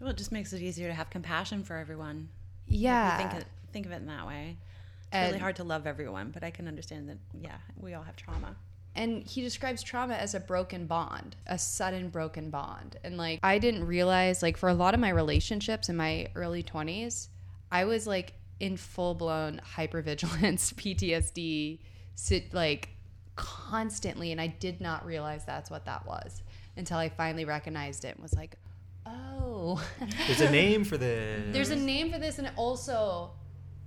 Well, it just makes it easier to have compassion for everyone. yeah, Think of, think of it in that way. It's And- really hard to love everyone, but I can understand that. Yeah, we all have trauma. and he describes trauma as a broken bond a sudden broken bond and like i didn't realize like for a lot of my relationships in my early 20s i was like in full-blown hypervigilance ptsd sit like constantly and i did not realize that's what that was until i finally recognized it and was like oh There's a name for this. there's a name for this and also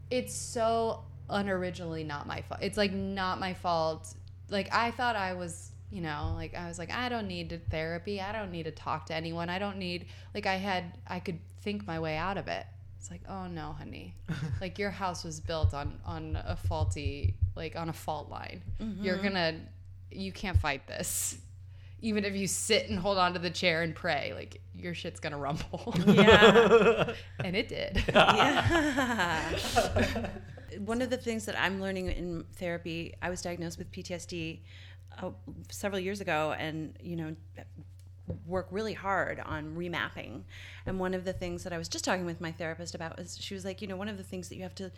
it's so unoriginally not my fault it's like not my fault. Like i thought i was you know like i was like i don't need therapy i don't need to talk to anyone i don't need like i had i could think my way out of it. It's like oh no honey. Like your house was built on on a faulty like on a fault line. You're mm-hmm. gonna you can't fight this. Even if you sit and hold on to the chair and pray like your shit's gonna rumble. Yeah. and it did One of the things that I'm learning in therapy, I was diagnosed with PTSD uh, several years ago, and you know, work really hard on remapping. And one of the things that I was just talking with my therapist about was she was like, you know, one of the things that you have to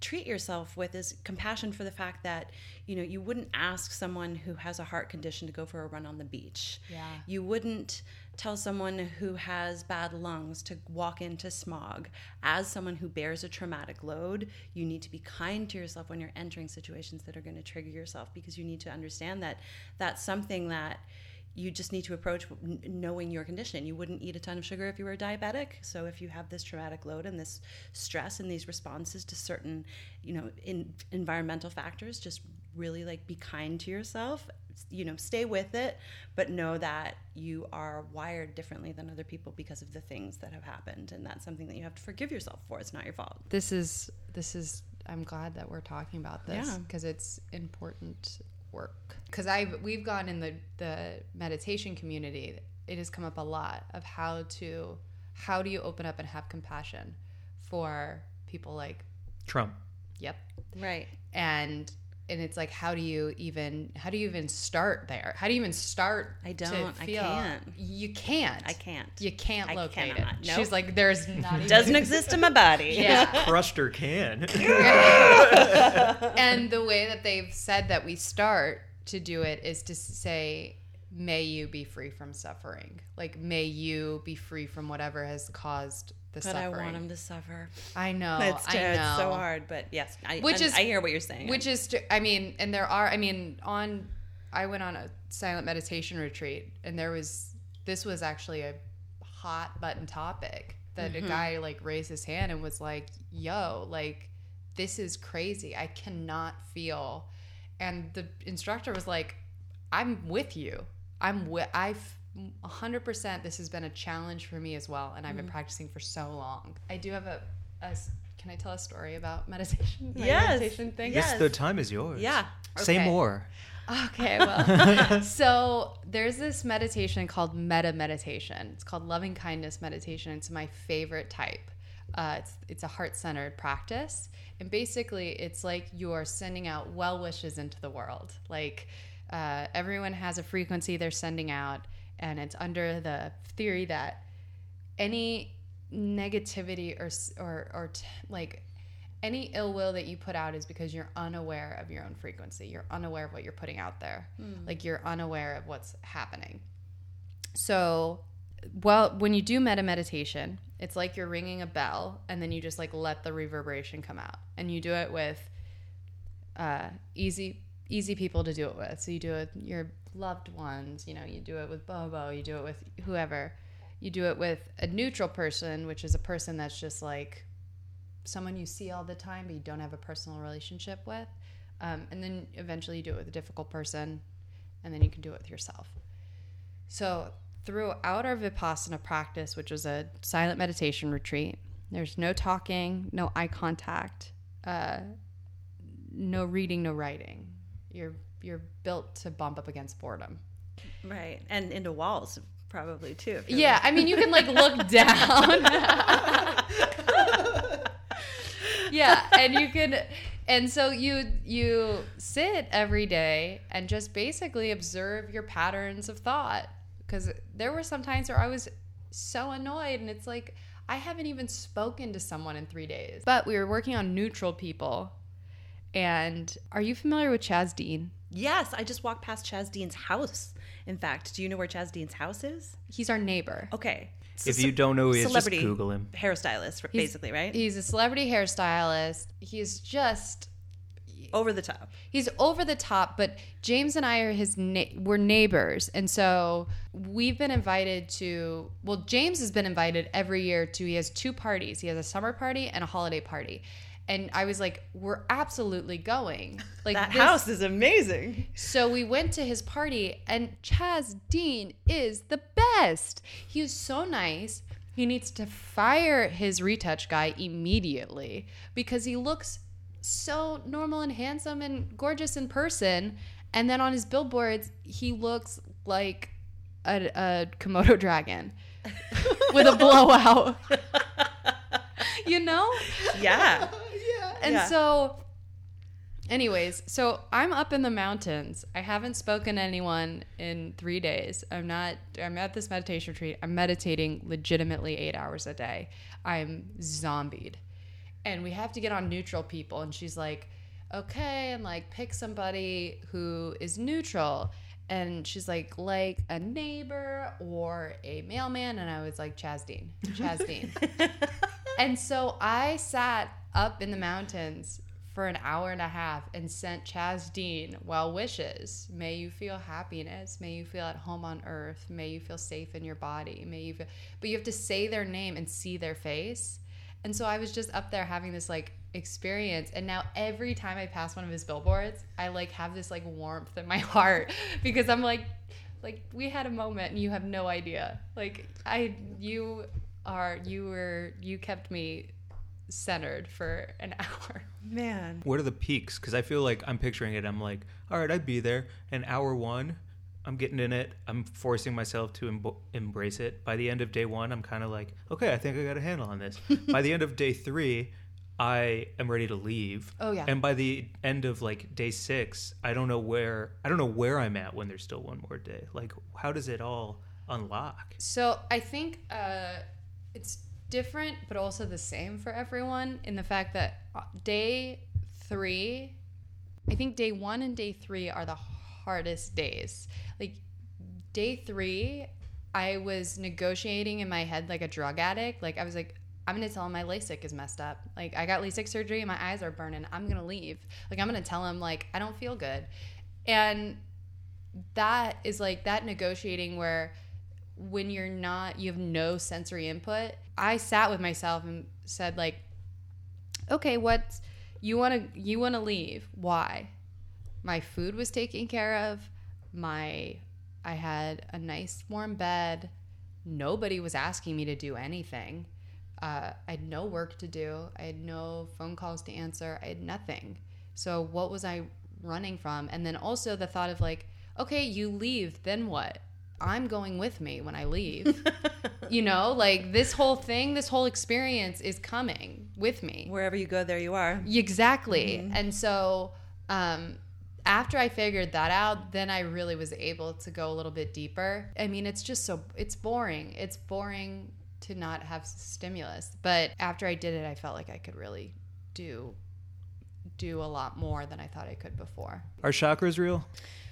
treat yourself with is compassion for the fact that you know you wouldn't ask someone who has a heart condition to go for a run on the beach Yeah. you wouldn't tell someone who has bad lungs to walk into smog. As someone who bears a traumatic load, you need to be kind to yourself when you're entering situations that are going to trigger yourself because you need to understand that that's something that you just need to approach knowing your condition. You wouldn't eat a ton of sugar if you were diabetic. So if you have this traumatic load and this stress and these responses to certain, you know, in, environmental factors, just really like be kind to yourself. You know, stay with it, but know that you are wired differently than other people because of the things that have happened, and that's something that you have to forgive yourself for. It's not your fault. this is this is i'm glad that we're talking about this Yeah. because it's important work because i we've gone in the the meditation community it has come up a lot of how to how do you open up and have compassion for people like Trump. yep Right. and and it's like how do you even how do you even start there how do you even start I don't. I feel- can't. you can't I can't. you can't I locate cannot. it Nope. she's like there's not even Doesn't exist in my body. yeah Crushed her can. and the way that they've said that we start to do it is to say may you be free from suffering like may you be free from whatever has caused the But I want him to suffer. I know It's, i t- know it's so hard, but yes, I, Which and is- I hear what you're saying. which is i mean and there are i mean on i went on a silent meditation retreat and there was this was actually a hot button topic that Mm-hmm. a guy like raised his hand and was like yo like this is crazy i cannot feel And the instructor was like, I'm with you. I'm with, I've 100% this has been a challenge for me as well. And I've been practicing for so long. I do have a. can I tell a story about meditation? My Yes. meditation thing? Yes. Yes, the time is yours. Yeah. Say more. Okay, well, so there's this meditation called metta meditation. It's called loving kindness meditation. It's my favorite type. Uh, it's it's a heart centered practice, and basically, it's like you are sending out well wishes into the world. Like uh, everyone has a frequency they're sending out, and it's under the theory that any negativity or or or t- like any ill will that you put out is because you're unaware of your own frequency. You're unaware of what you're putting out there. Like you're unaware of what's happening. So, well, when you do metta meditation, it's like you're ringing a bell and then you just like let the reverberation come out. And you do it with uh, easy easy people to do it with. So you do it with your loved ones, you know, you do it with Bobo, you do it with whoever. You do it with a neutral person, which is a person that's just like someone you see all the time but you don't have a personal relationship with. Um, and then eventually you do it with a difficult person, and then you can do it with yourself. So, throughout our Vipassana practice, which was a silent meditation retreat, there's no talking, no eye contact, uh, no reading, no writing. You're you're built to bump up against boredom. Right. And into walls, probably too. Yeah, I mean, you can like look down. yeah, and you can, and so you you sit every day and just basically observe your patterns of thought. Because there were some times where I was so annoyed, and it's like I haven't even spoken to someone in three days. But we were working on neutral people. And are you familiar with Chaz Dean? Yes, I just walked past Chaz Dean's house. In fact, do you know where Chaz Dean's house is? He's our neighbor. Okay. So If you don't know who he is, just Google him. hairstylist, basically, right? He's a celebrity hairstylist. He's just Over the top. he's over the top but james and i are his na- we're neighbors and so we've been invited to well james has been invited every year to he has two parties he has a summer party and a holiday party and i was like we're absolutely going like That this- house is amazing. so we went to his party, and Chaz Dean is the best. He is so nice. He needs to fire his retouch guy immediately because he looks so normal and handsome and gorgeous in person. And then on his billboards, he looks like a, a Komodo dragon with a blowout. you know? Yeah. And Yeah. so, anyways, so I'm up in the mountains. I haven't spoken to anyone in three days. I'm not, I'm at this meditation retreat. I'm meditating legitimately eight hours a day. I'm zombied. And we have to get on neutral people. And she's like, okay, and like pick somebody who is neutral. And she's like, like a neighbor or a mailman. And I was like, Chaz Dean, Chaz Dean. And so I sat up in the mountains for an hour and a half and sent Chaz Dean well wishes. May you feel happiness. May you feel at home on earth. May you feel safe in your body. May you feel, but you have to say their name and see their face. And so I was just up there having this like experience. And now every time I pass one of his billboards, I like have this like warmth in my heart because I'm like, like we had a moment and you have no idea. Like I, you are, you were, you kept me centered for an hour. Man. What are the peaks? Because I feel like I'm picturing it. I'm like, all right, I'd be there. And hour one, I'm getting in it. I'm forcing myself to emb- embrace it. By the end of day one, I'm kind of like, okay, I think I got a handle on this. by the end of day three, I am ready to leave. Oh, yeah. And by the end of like day six, I don't know where I don't know where I'm at when there's still one more day. Like, how does it all unlock? So I think uh, it's different, but also the same for everyone in the fact that uh, day three, I think day one and day three are the hardest days. Like day three, I was negotiating in my head like a drug addict. Like I was like, I'm gonna tell him my LASIK is messed up. Like I got LASIK surgery and my eyes are burning. I'm gonna leave. Like I'm gonna tell him like I don't feel good, and that is like that negotiating where when you're not you have no sensory input i sat with myself and said like okay what's you want to you want to leave why my food was taken care of. My I had a nice warm bed. Nobody was asking me to do anything. Uh, I had no work to do. I had no phone calls to answer. I had nothing. So what was I running from? And then also the thought of like, okay, you leave, then what? I'm going with me when I leave. you know, like this whole thing, this whole experience is coming with me. Wherever you go, there you are. Exactly. And so um, after I figured that out, then I really was able to go a little bit deeper. I mean, it's just so, it's boring. It's boring to not have stimulus. But after I did it, I felt like I could really do do a lot more than I thought I could before. Are chakras real?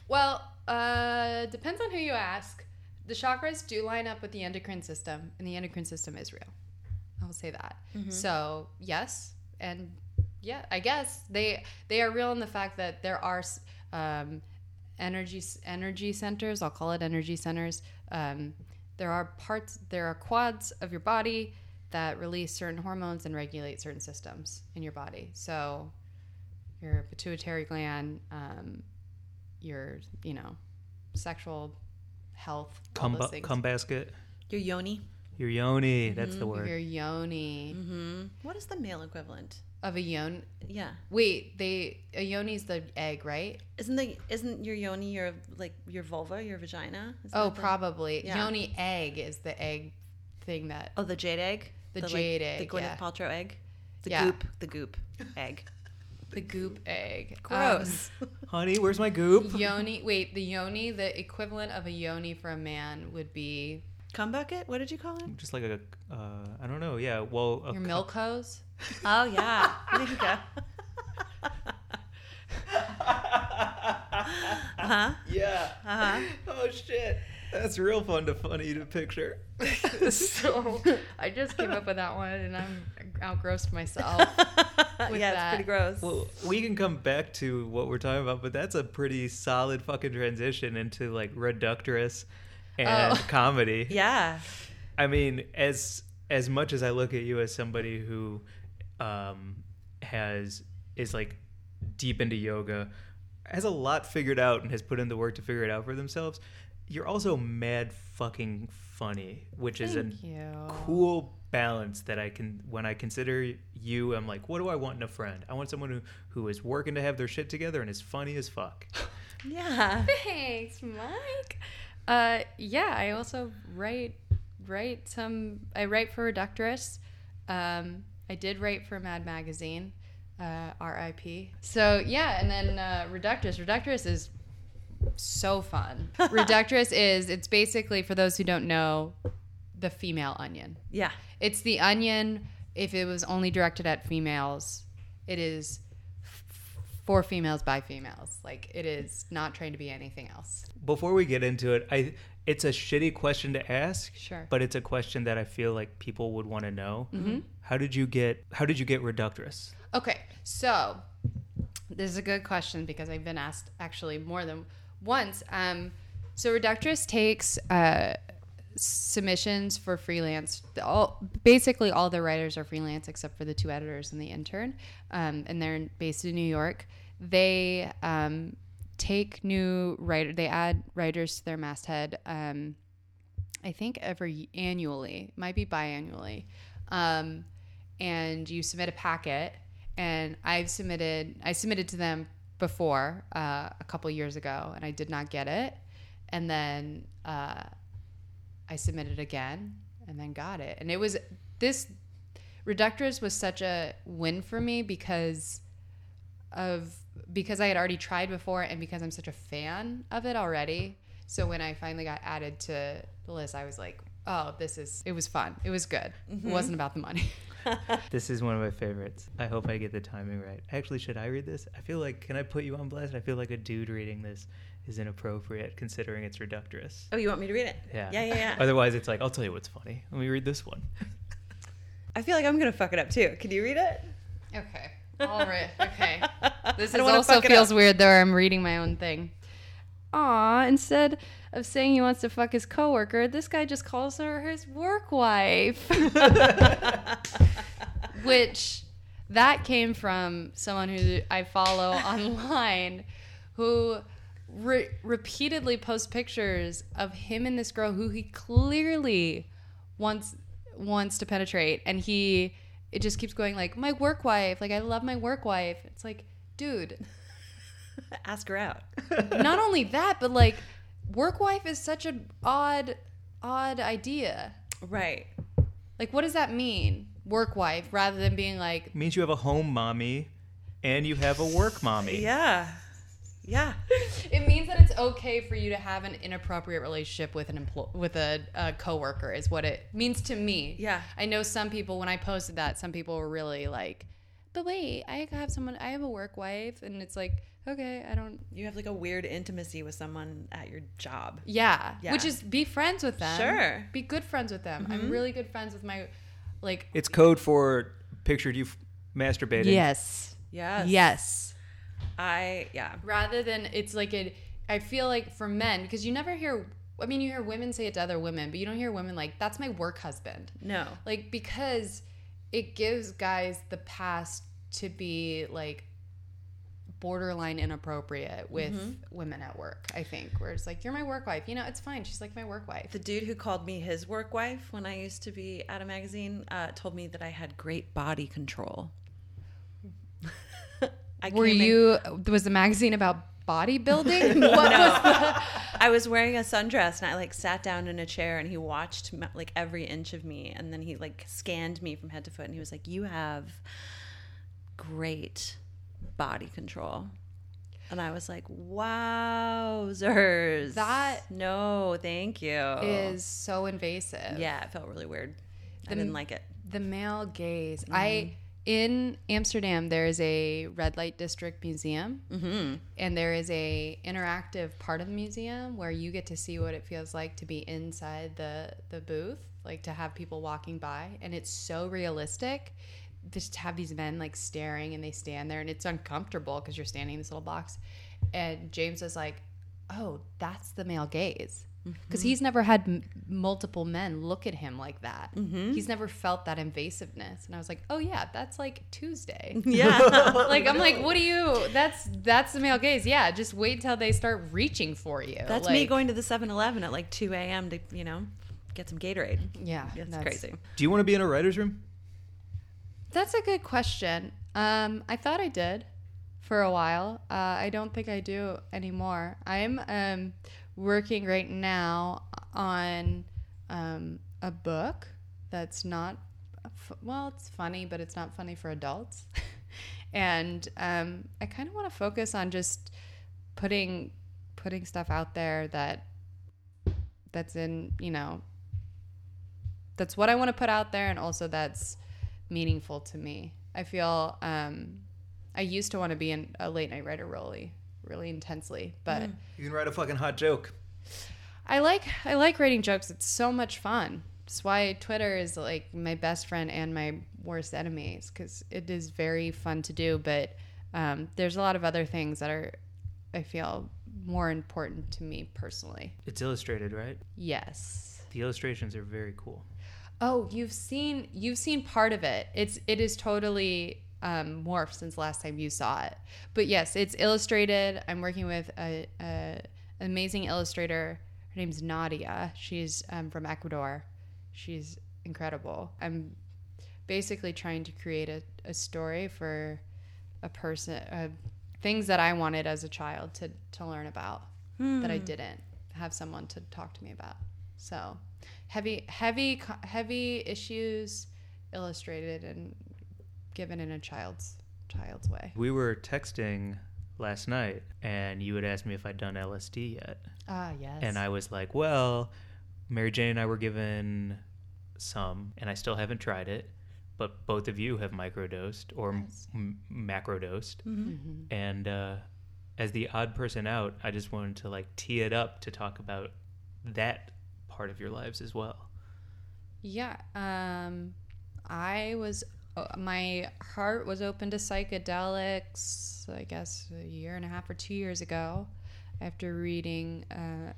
Well, uh, depends on who you ask. The chakras do line up with the endocrine system, and the endocrine system is real. I will say that. So yes, and yeah, I guess they they are real in the fact that there are um, energy energy centers. I'll call it energy centers. Um, there are parts, there are quads of your body that release certain hormones and regulate certain systems in your body. So your pituitary gland, um, your you know sexual health, all Cum, those bu- cum basket? Your yoni. Your yoni. That's the word. your yoni Mm-hmm. What is the male equivalent? of a yoni. Yeah. Wait, they a yoni is the egg, right? Isn't the isn't your yoni your like your vulva, your vagina? Is Oh, that the- probably. Yeah. Yoni egg is the egg thing that. Oh, the jade egg. The like, jade The egg, the Gwyneth yeah. Paltrow egg. The Yeah. goop. The goop egg. The goop egg. Gross. Honey, where's my goop? Um, yoni. Wait, the yoni, the equivalent of a yoni for a man would be Cum bucket. What did you call it? Just like a, uh, I don't know. Yeah. Well, a your cu- milk hose. Oh yeah. There you go. uh-huh. Yeah. Uh-huh. Oh shit. That's real fun to funny to picture. so I just came up with that one, and I'm outgrossed myself. With yeah, that. it's pretty gross. Well, we can come back to what we're talking about, but that's a pretty solid fucking transition into like reductress and Oh. comedy. yeah. I mean, as as much as I look at you as somebody who um, has is like deep into yoga, has a lot figured out and has put in the work to figure it out for themselves, you're also mad fucking funny, which is a you. cool balance that I can when I consider you, I'm like, what do I want in a friend? I want someone who who is working to have their shit together and is funny as fuck. Yeah. Thanks, Mike. Uh, yeah, I also write write some. I write for Reductress. Um, I did write for Mad Magazine. Uh, R.I.P. So yeah, and then uh, Reductress. Reductress is so fun. Reductress is it's basically for those who don't know, the female onion. Yeah. It's the onion. If it was only directed at females, it is f- for females by females. Like it is not trying to be anything else. Before we get into it, I it's a shitty question to ask. Sure. But it's a question that I feel like people would want to know. Mm-hmm. How did you get how did you get reductress? Okay, so this is a good question because I've been asked actually more than once. Um, so Reductress takes uh, submissions for freelance. All basically all the writers are freelance except for the two editors and the intern, um, and they're based in New York. They um, take new writer. They add writers to their masthead. Um, I think every annually, might be biannually. Um, and you submit a packet. And I've submitted, I submitted to them before uh, a couple years ago, and I did not get it. And then uh, I submitted again, and then got it. And it was this Reductress was such a win for me because of because I had already tried before and because I'm such a fan of it already. So when I finally got added to the list, I was like, "Oh, this is it was fun. It was good. It wasn't about the money." This is one of my favorites. I hope I get the timing right. Actually, should I read this? I feel like can I put you on blast? I feel like a dude reading this is inappropriate considering it's reductress. Oh, you want me to read it? Yeah. Yeah, yeah, yeah. Otherwise, it's like I'll tell you what's funny. Let me read this one. I feel like I'm gonna fuck it up too. Can you read it? okay. All right. Okay. This is also feels weird though. I'm reading my own thing. Aw, instead of saying he wants to fuck his coworker, this guy just calls her his work wife. Which that came from someone who I follow online who re- repeatedly posts pictures of him and this girl who he clearly wants wants to penetrate, and he it just keeps going like my work wife, like I love my work wife. It's like, dude, Ask her out. not only that, but like work wife is such an odd odd idea. right. Like, what does that mean? Work wife, rather than being like, It means you have a home mommy and you have a work mommy. Yeah. Yeah. it means that it's okay for you to have an inappropriate relationship with an employ with a, a coworker. Is what it means to me. Yeah. I know some people when I posted that, some people were really like, "But wait, I have someone. I have a work wife," and it's like, okay, I don't. You have like a weird intimacy with someone at your job. Yeah, Yeah. which is be friends with them. Sure. be good friends with them. I'm mm-hmm. really good friends with my, like. It's code for pictured you f- masturbating. Yes. Yes. Yes. I yeah. rather than it's like a i feel like for men because you never hear i mean you hear women say it to other women but you don't hear women like that's my work husband No. like because it gives guys the pass to be like borderline inappropriate with women at work i think where it's like you're my work wife. You know it's fine. She's like my work wife. The dude who called me his work wife when I used to be at a magazine uh, told me that I had great body control. Were came in- you was the magazine about bodybuilding? What was I was wearing a sundress and I like sat down in a chair and he watched like every inch of me and then he like scanned me from head to foot and he was like, "You have great body control." And I was like, "Wowzers!" That no, thank you. is so invasive yeah, it felt really weird. I didn't like it. the male gaze. Mm-hmm. I in Amsterdam there is a red light district museum, Mm-hmm. and there is a interactive part of the museum where you get to see what it feels like to be inside the the booth, like to have people walking by, and it's so realistic. Just have these men like staring, and they stand there, and it's uncomfortable because you're standing in this little box. And James was like, "Oh, that's the male gaze." because Mm-hmm. he's never had m- multiple men look at him like that. Mm-hmm. He's never felt that invasiveness, and I was like, "Oh yeah, that's like Tuesday." Yeah. like I'm like, "What do you? That's that's the male gaze. Yeah, just wait till they start reaching for you." That's me going to the 7-Eleven at like 2 a.m. to, you know, get some Gatorade. Yeah, It's that's crazy. Do you want to be in a writer's room? That's a good question. Um, I thought I did for a while. Uh, I don't think I do anymore. I'm um, working right now on um, a book that's not, f- well, it's funny, but it's not funny for adults. and um, I kind of want to focus on just putting putting stuff out there that that's in you know that's what I want to put out there and also that's meaningful to me. I feel um, I used to want to be in a late night writer really, really intensely, but You can write a fucking hot joke. I like I like writing jokes. It's so much fun. That's why Twitter is like my best friend and my worst enemies because it is very fun to do. But um, there's a lot of other things that are I feel more important to me personally. It's illustrated, right? Yes. The illustrations are very cool. Oh, you've seen you've seen part of it. It's it is totally um, morphed since last time you saw it. But yes, it's illustrated. I'm working with a, a an amazing illustrator. Her name's Nadia. She's um, from Ecuador. She's incredible. I'm basically trying to create a, a story for a person, uh, things that I wanted as a child to to learn about that I didn't have someone to talk to me about. So heavy, heavy, heavy issues illustrated and given in a child's child's way. We were texting last night, and you had asked me if I'd done LSD yet. Ah, yes. And I was like, well, Mary Jane and I were given some, and I still haven't tried it. But both of you have microdosed or Yes. m- macrodosed. Mhm. And uh, as the odd person out, I just wanted to like tee it up to talk about that part of your lives as well. Yeah. Um, I was, uh, my heart was open to psychedelics, I guess a year and a half or two years ago after reading, uh,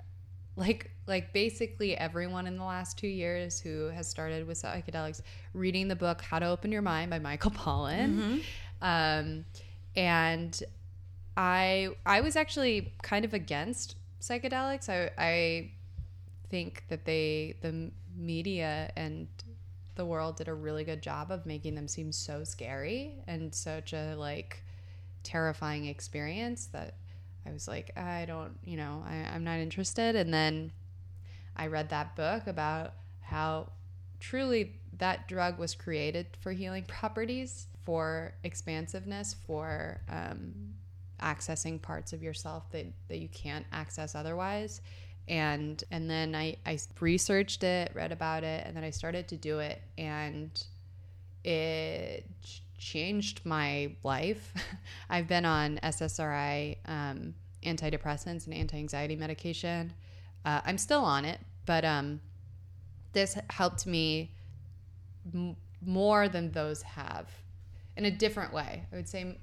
like, like basically everyone in the last two years who has started with psychedelics, reading the book How to Open Your Mind by Michael Pollan. Um, and I I was actually kind of against psychedelics. I I think that they the media and the world did a really good job of making them seem so scary and such a like terrifying experience that I was like, I don't, you know, I, I'm not interested. And then I read that book about how truly that drug was created for healing properties, for expansiveness, for um, accessing parts of yourself that, that you can't access otherwise. And and then I, I researched it, read about it, and then I started to do it, and it changed my life. I've been on SSRI um, antidepressants and anti-anxiety medication. Uh, I'm still on it, but um, this helped me m- more than those have in a different way. I would say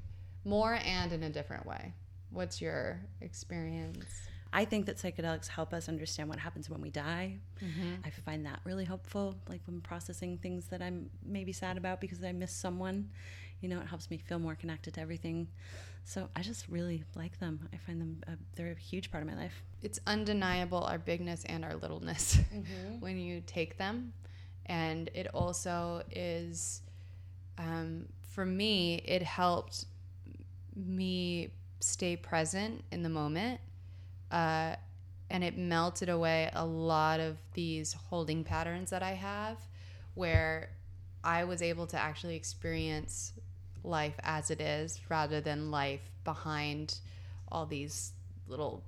more and in a different way. What's your experience? I think that psychedelics help us understand what happens when we die. I find that really helpful, like when processing things that I'm maybe sad about because I miss someone. You know, it helps me feel more connected to everything. So I just really like them. I find them, uh, they're a huge part of my life. it's undeniable our bigness and our littleness when you take them and it also is um, for me it helped me stay present in the moment uh, and it melted away a lot of these holding patterns that i have where i was able to actually experience life as it is rather than life behind all these little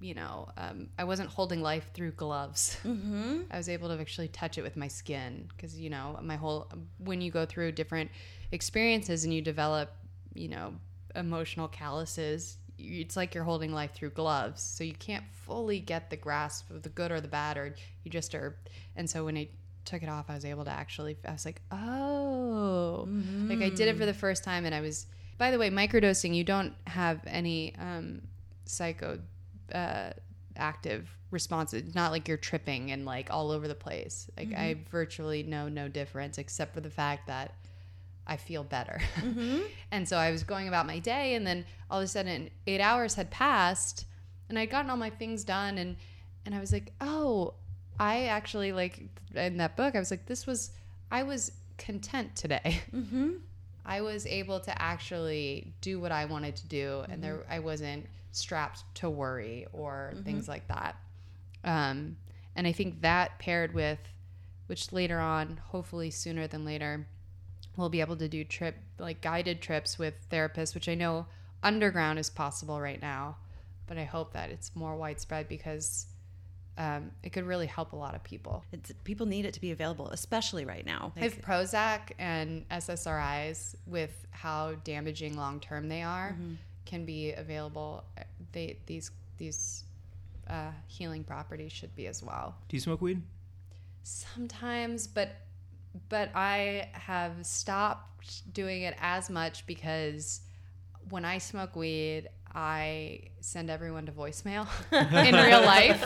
you know, um, I wasn't holding life through gloves. Mm-hmm. I was able to actually touch it with my skin because, you know, my whole, when you go through different experiences and you develop, you know, emotional calluses, it's like you're holding life through gloves. So you can't fully get the grasp of the good or the bad, or you just are. And so when I took it off, I was able to actually, I was like, oh, like I did it for the first time. And I was, by the way, microdosing, you don't have any um, psycho uh, active response. It's not like you're tripping and like all over the place. Like I virtually know no difference except for the fact that I feel better. Mm-hmm. and so I was going about my day, and then all of a sudden, eight hours had passed, and I'd gotten all my things done, and and I was like, oh, I actually like in that book, I was like, this was I was content today. Mm-hmm. I was able to actually do what I wanted to do, and mm-hmm. there I wasn't strapped to worry or things like that. Um, and I think that paired with, which later on, hopefully sooner than later, we'll be able to do trip like guided trips with therapists, which I know underground is possible right now, but I hope that it's more widespread because um, it could really help a lot of people. It's, people need it to be available, especially right now. I have Prozac and SSRIs with how damaging long term they are can be available. They these these uh, healing properties should be as well. Do you smoke weed? Sometimes, but but I have stopped doing it as much because when I smoke weed, I send everyone to voicemail in real life.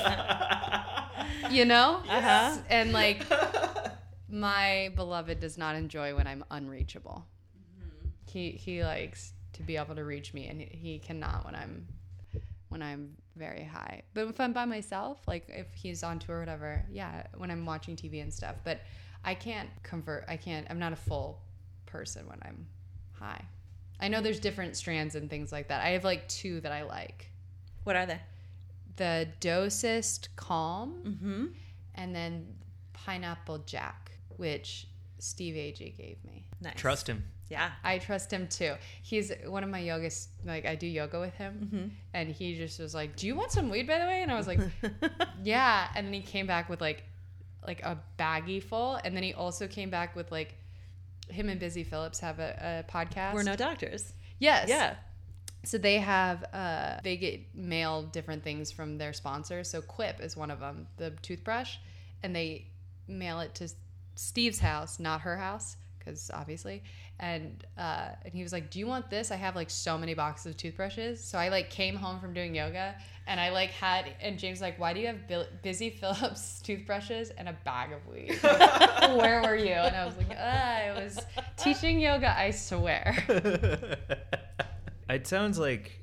You know? Uh-huh. And like my beloved does not enjoy when I'm unreachable. Mm-hmm. He he likes to be able to reach me and he- he cannot when I'm when I'm very high. But if I'm by myself, like if he's on tour or whatever, yeah, when I'm watching TV and stuff. But I can't convert. I can't. I'm not a full person when I'm high. I know there's different strands and things like that. I have like two that I like. what are they? The Dosist Calm, mm-hmm. and then Pineapple Jack, which Steve Agee gave me. Nice. Trust him. Yeah. I trust him too. He's one of my yoga. Like I do yoga with him, mm-hmm. and he just was like, "Do you want some weed, by the way?" And I was like, "Yeah." And then he came back with like, like a baggie full, and then he also came back with like, him and Busy Philipps have a, a podcast. We're no doctors. yes, Yeah. So they have uh, they get mailed different things from their sponsors. So Quip is one of them, the toothbrush, and they mail it to Steve's house, not her house, because obviously. And uh, and he was like, "Do you want this? I have like so many boxes of toothbrushes." So I like came home from doing yoga, and I like had and James was like, "Why do you have Bill- Busy Philipps toothbrushes and a bag of weed? Where were you?" And I was like, ah, "I was teaching yoga. I swear." It sounds like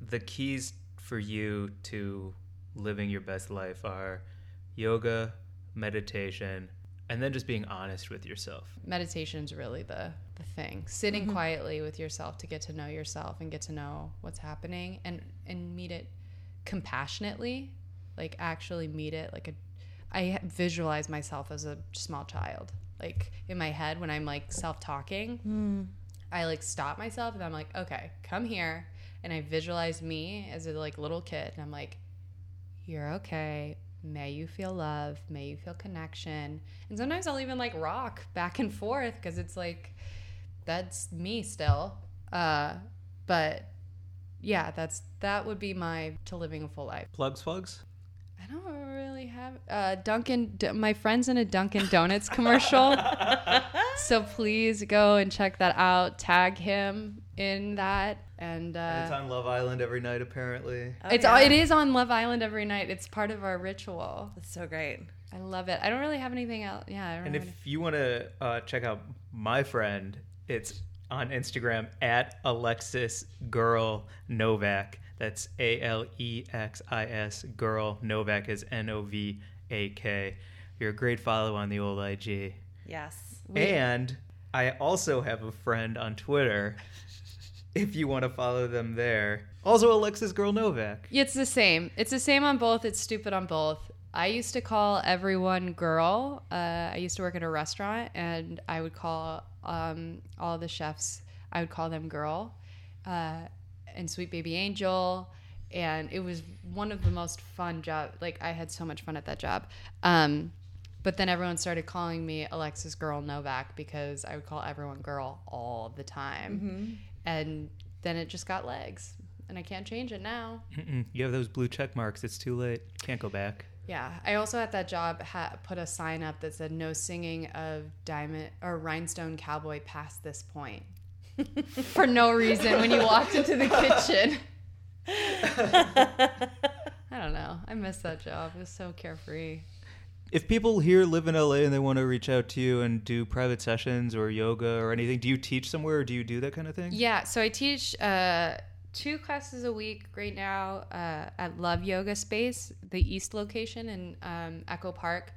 the keys for you to living your best life are yoga, meditation, and then just being honest with yourself. Meditation is really the the thing. Sitting mm-hmm. quietly with yourself to get to know yourself and get to know what's happening and and meet it compassionately, like actually meet it like a I visualize myself as a small child. Like in my head when I'm like self-talking, mm. I like stop myself and I'm like, "Okay, come here." And I visualize me as a like little kid and I'm like, you're okay. May you feel love. May you feel connection. And sometimes I'll even like rock back and forth because it's like, that's me still. Uh, but yeah, that's that would be my to living a full life. Plugs, plugs. I don't really have uh, Dunkin'. D- my friend's in a Dunkin' Donuts commercial, so please go and check that out. Tag him in that, and uh, it's on Love Island every night, apparently. Oh, it's yeah. it is on Love Island every night. It's part of our ritual. That's so great. I love it. I don't really have anything else. Yeah, I don't And have if you want to uh, check out my friend, it's on Instagram at Alexis Girl Novak. That's A L E X I S Girl Novak is N O V A K. You're a great follow on the old IG. Yes. And I also have a friend on Twitter. If you want to follow them there, also Alexis Girl Novak. It's the same. It's the same on both. It's stupid on both. I used to call everyone girl. Uh, I used to work at a restaurant, and I would call um, all the chefs. I would call them girl, uh, and Sweet Baby Angel, and it was one of the most fun job. Like I had so much fun at that job. Um, but then everyone started calling me Alexis Girl Novak because I would call everyone girl all the time, and then it just got legs, and I can't change it now. Mm-mm. You have those blue check marks. It's too late. Can't go back. Yeah, I also at that job ha- put a sign up that said "No singing of Diamond or Rhinestone Cowboy past this point," for no reason. When you walked into the kitchen, I don't know. I miss that job. It was so carefree. If people here live in LA and they want to reach out to you and do private sessions or yoga or anything, do you teach somewhere or do you do that kind of thing? Yeah, so I teach uh, two classes a week right now uh, at Love Yoga Space, the East location in um, Echo Park.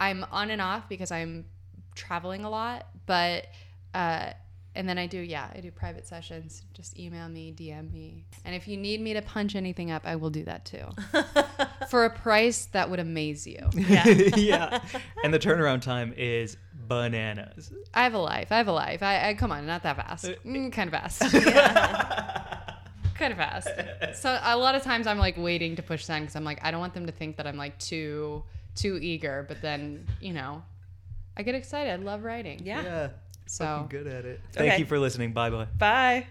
I'm on and off because I'm traveling a lot, but uh, and then I do yeah, I do private sessions. Just email me, DM me, and if you need me to punch anything up, I will do that too, for a price that would amaze you. Yeah. yeah. And the turnaround time is bananas. I have a life. I have a life. I, I come on, not that fast. Mm, kind of fast. kind of fast. So a lot of times I'm like waiting to push send because I'm like I don't want them to think that I'm like too too eager. But then you know, I get excited. I love writing. Yeah. Yeah. So Fucking good at it. Thank Okay. you for listening. Bye bye. Bye.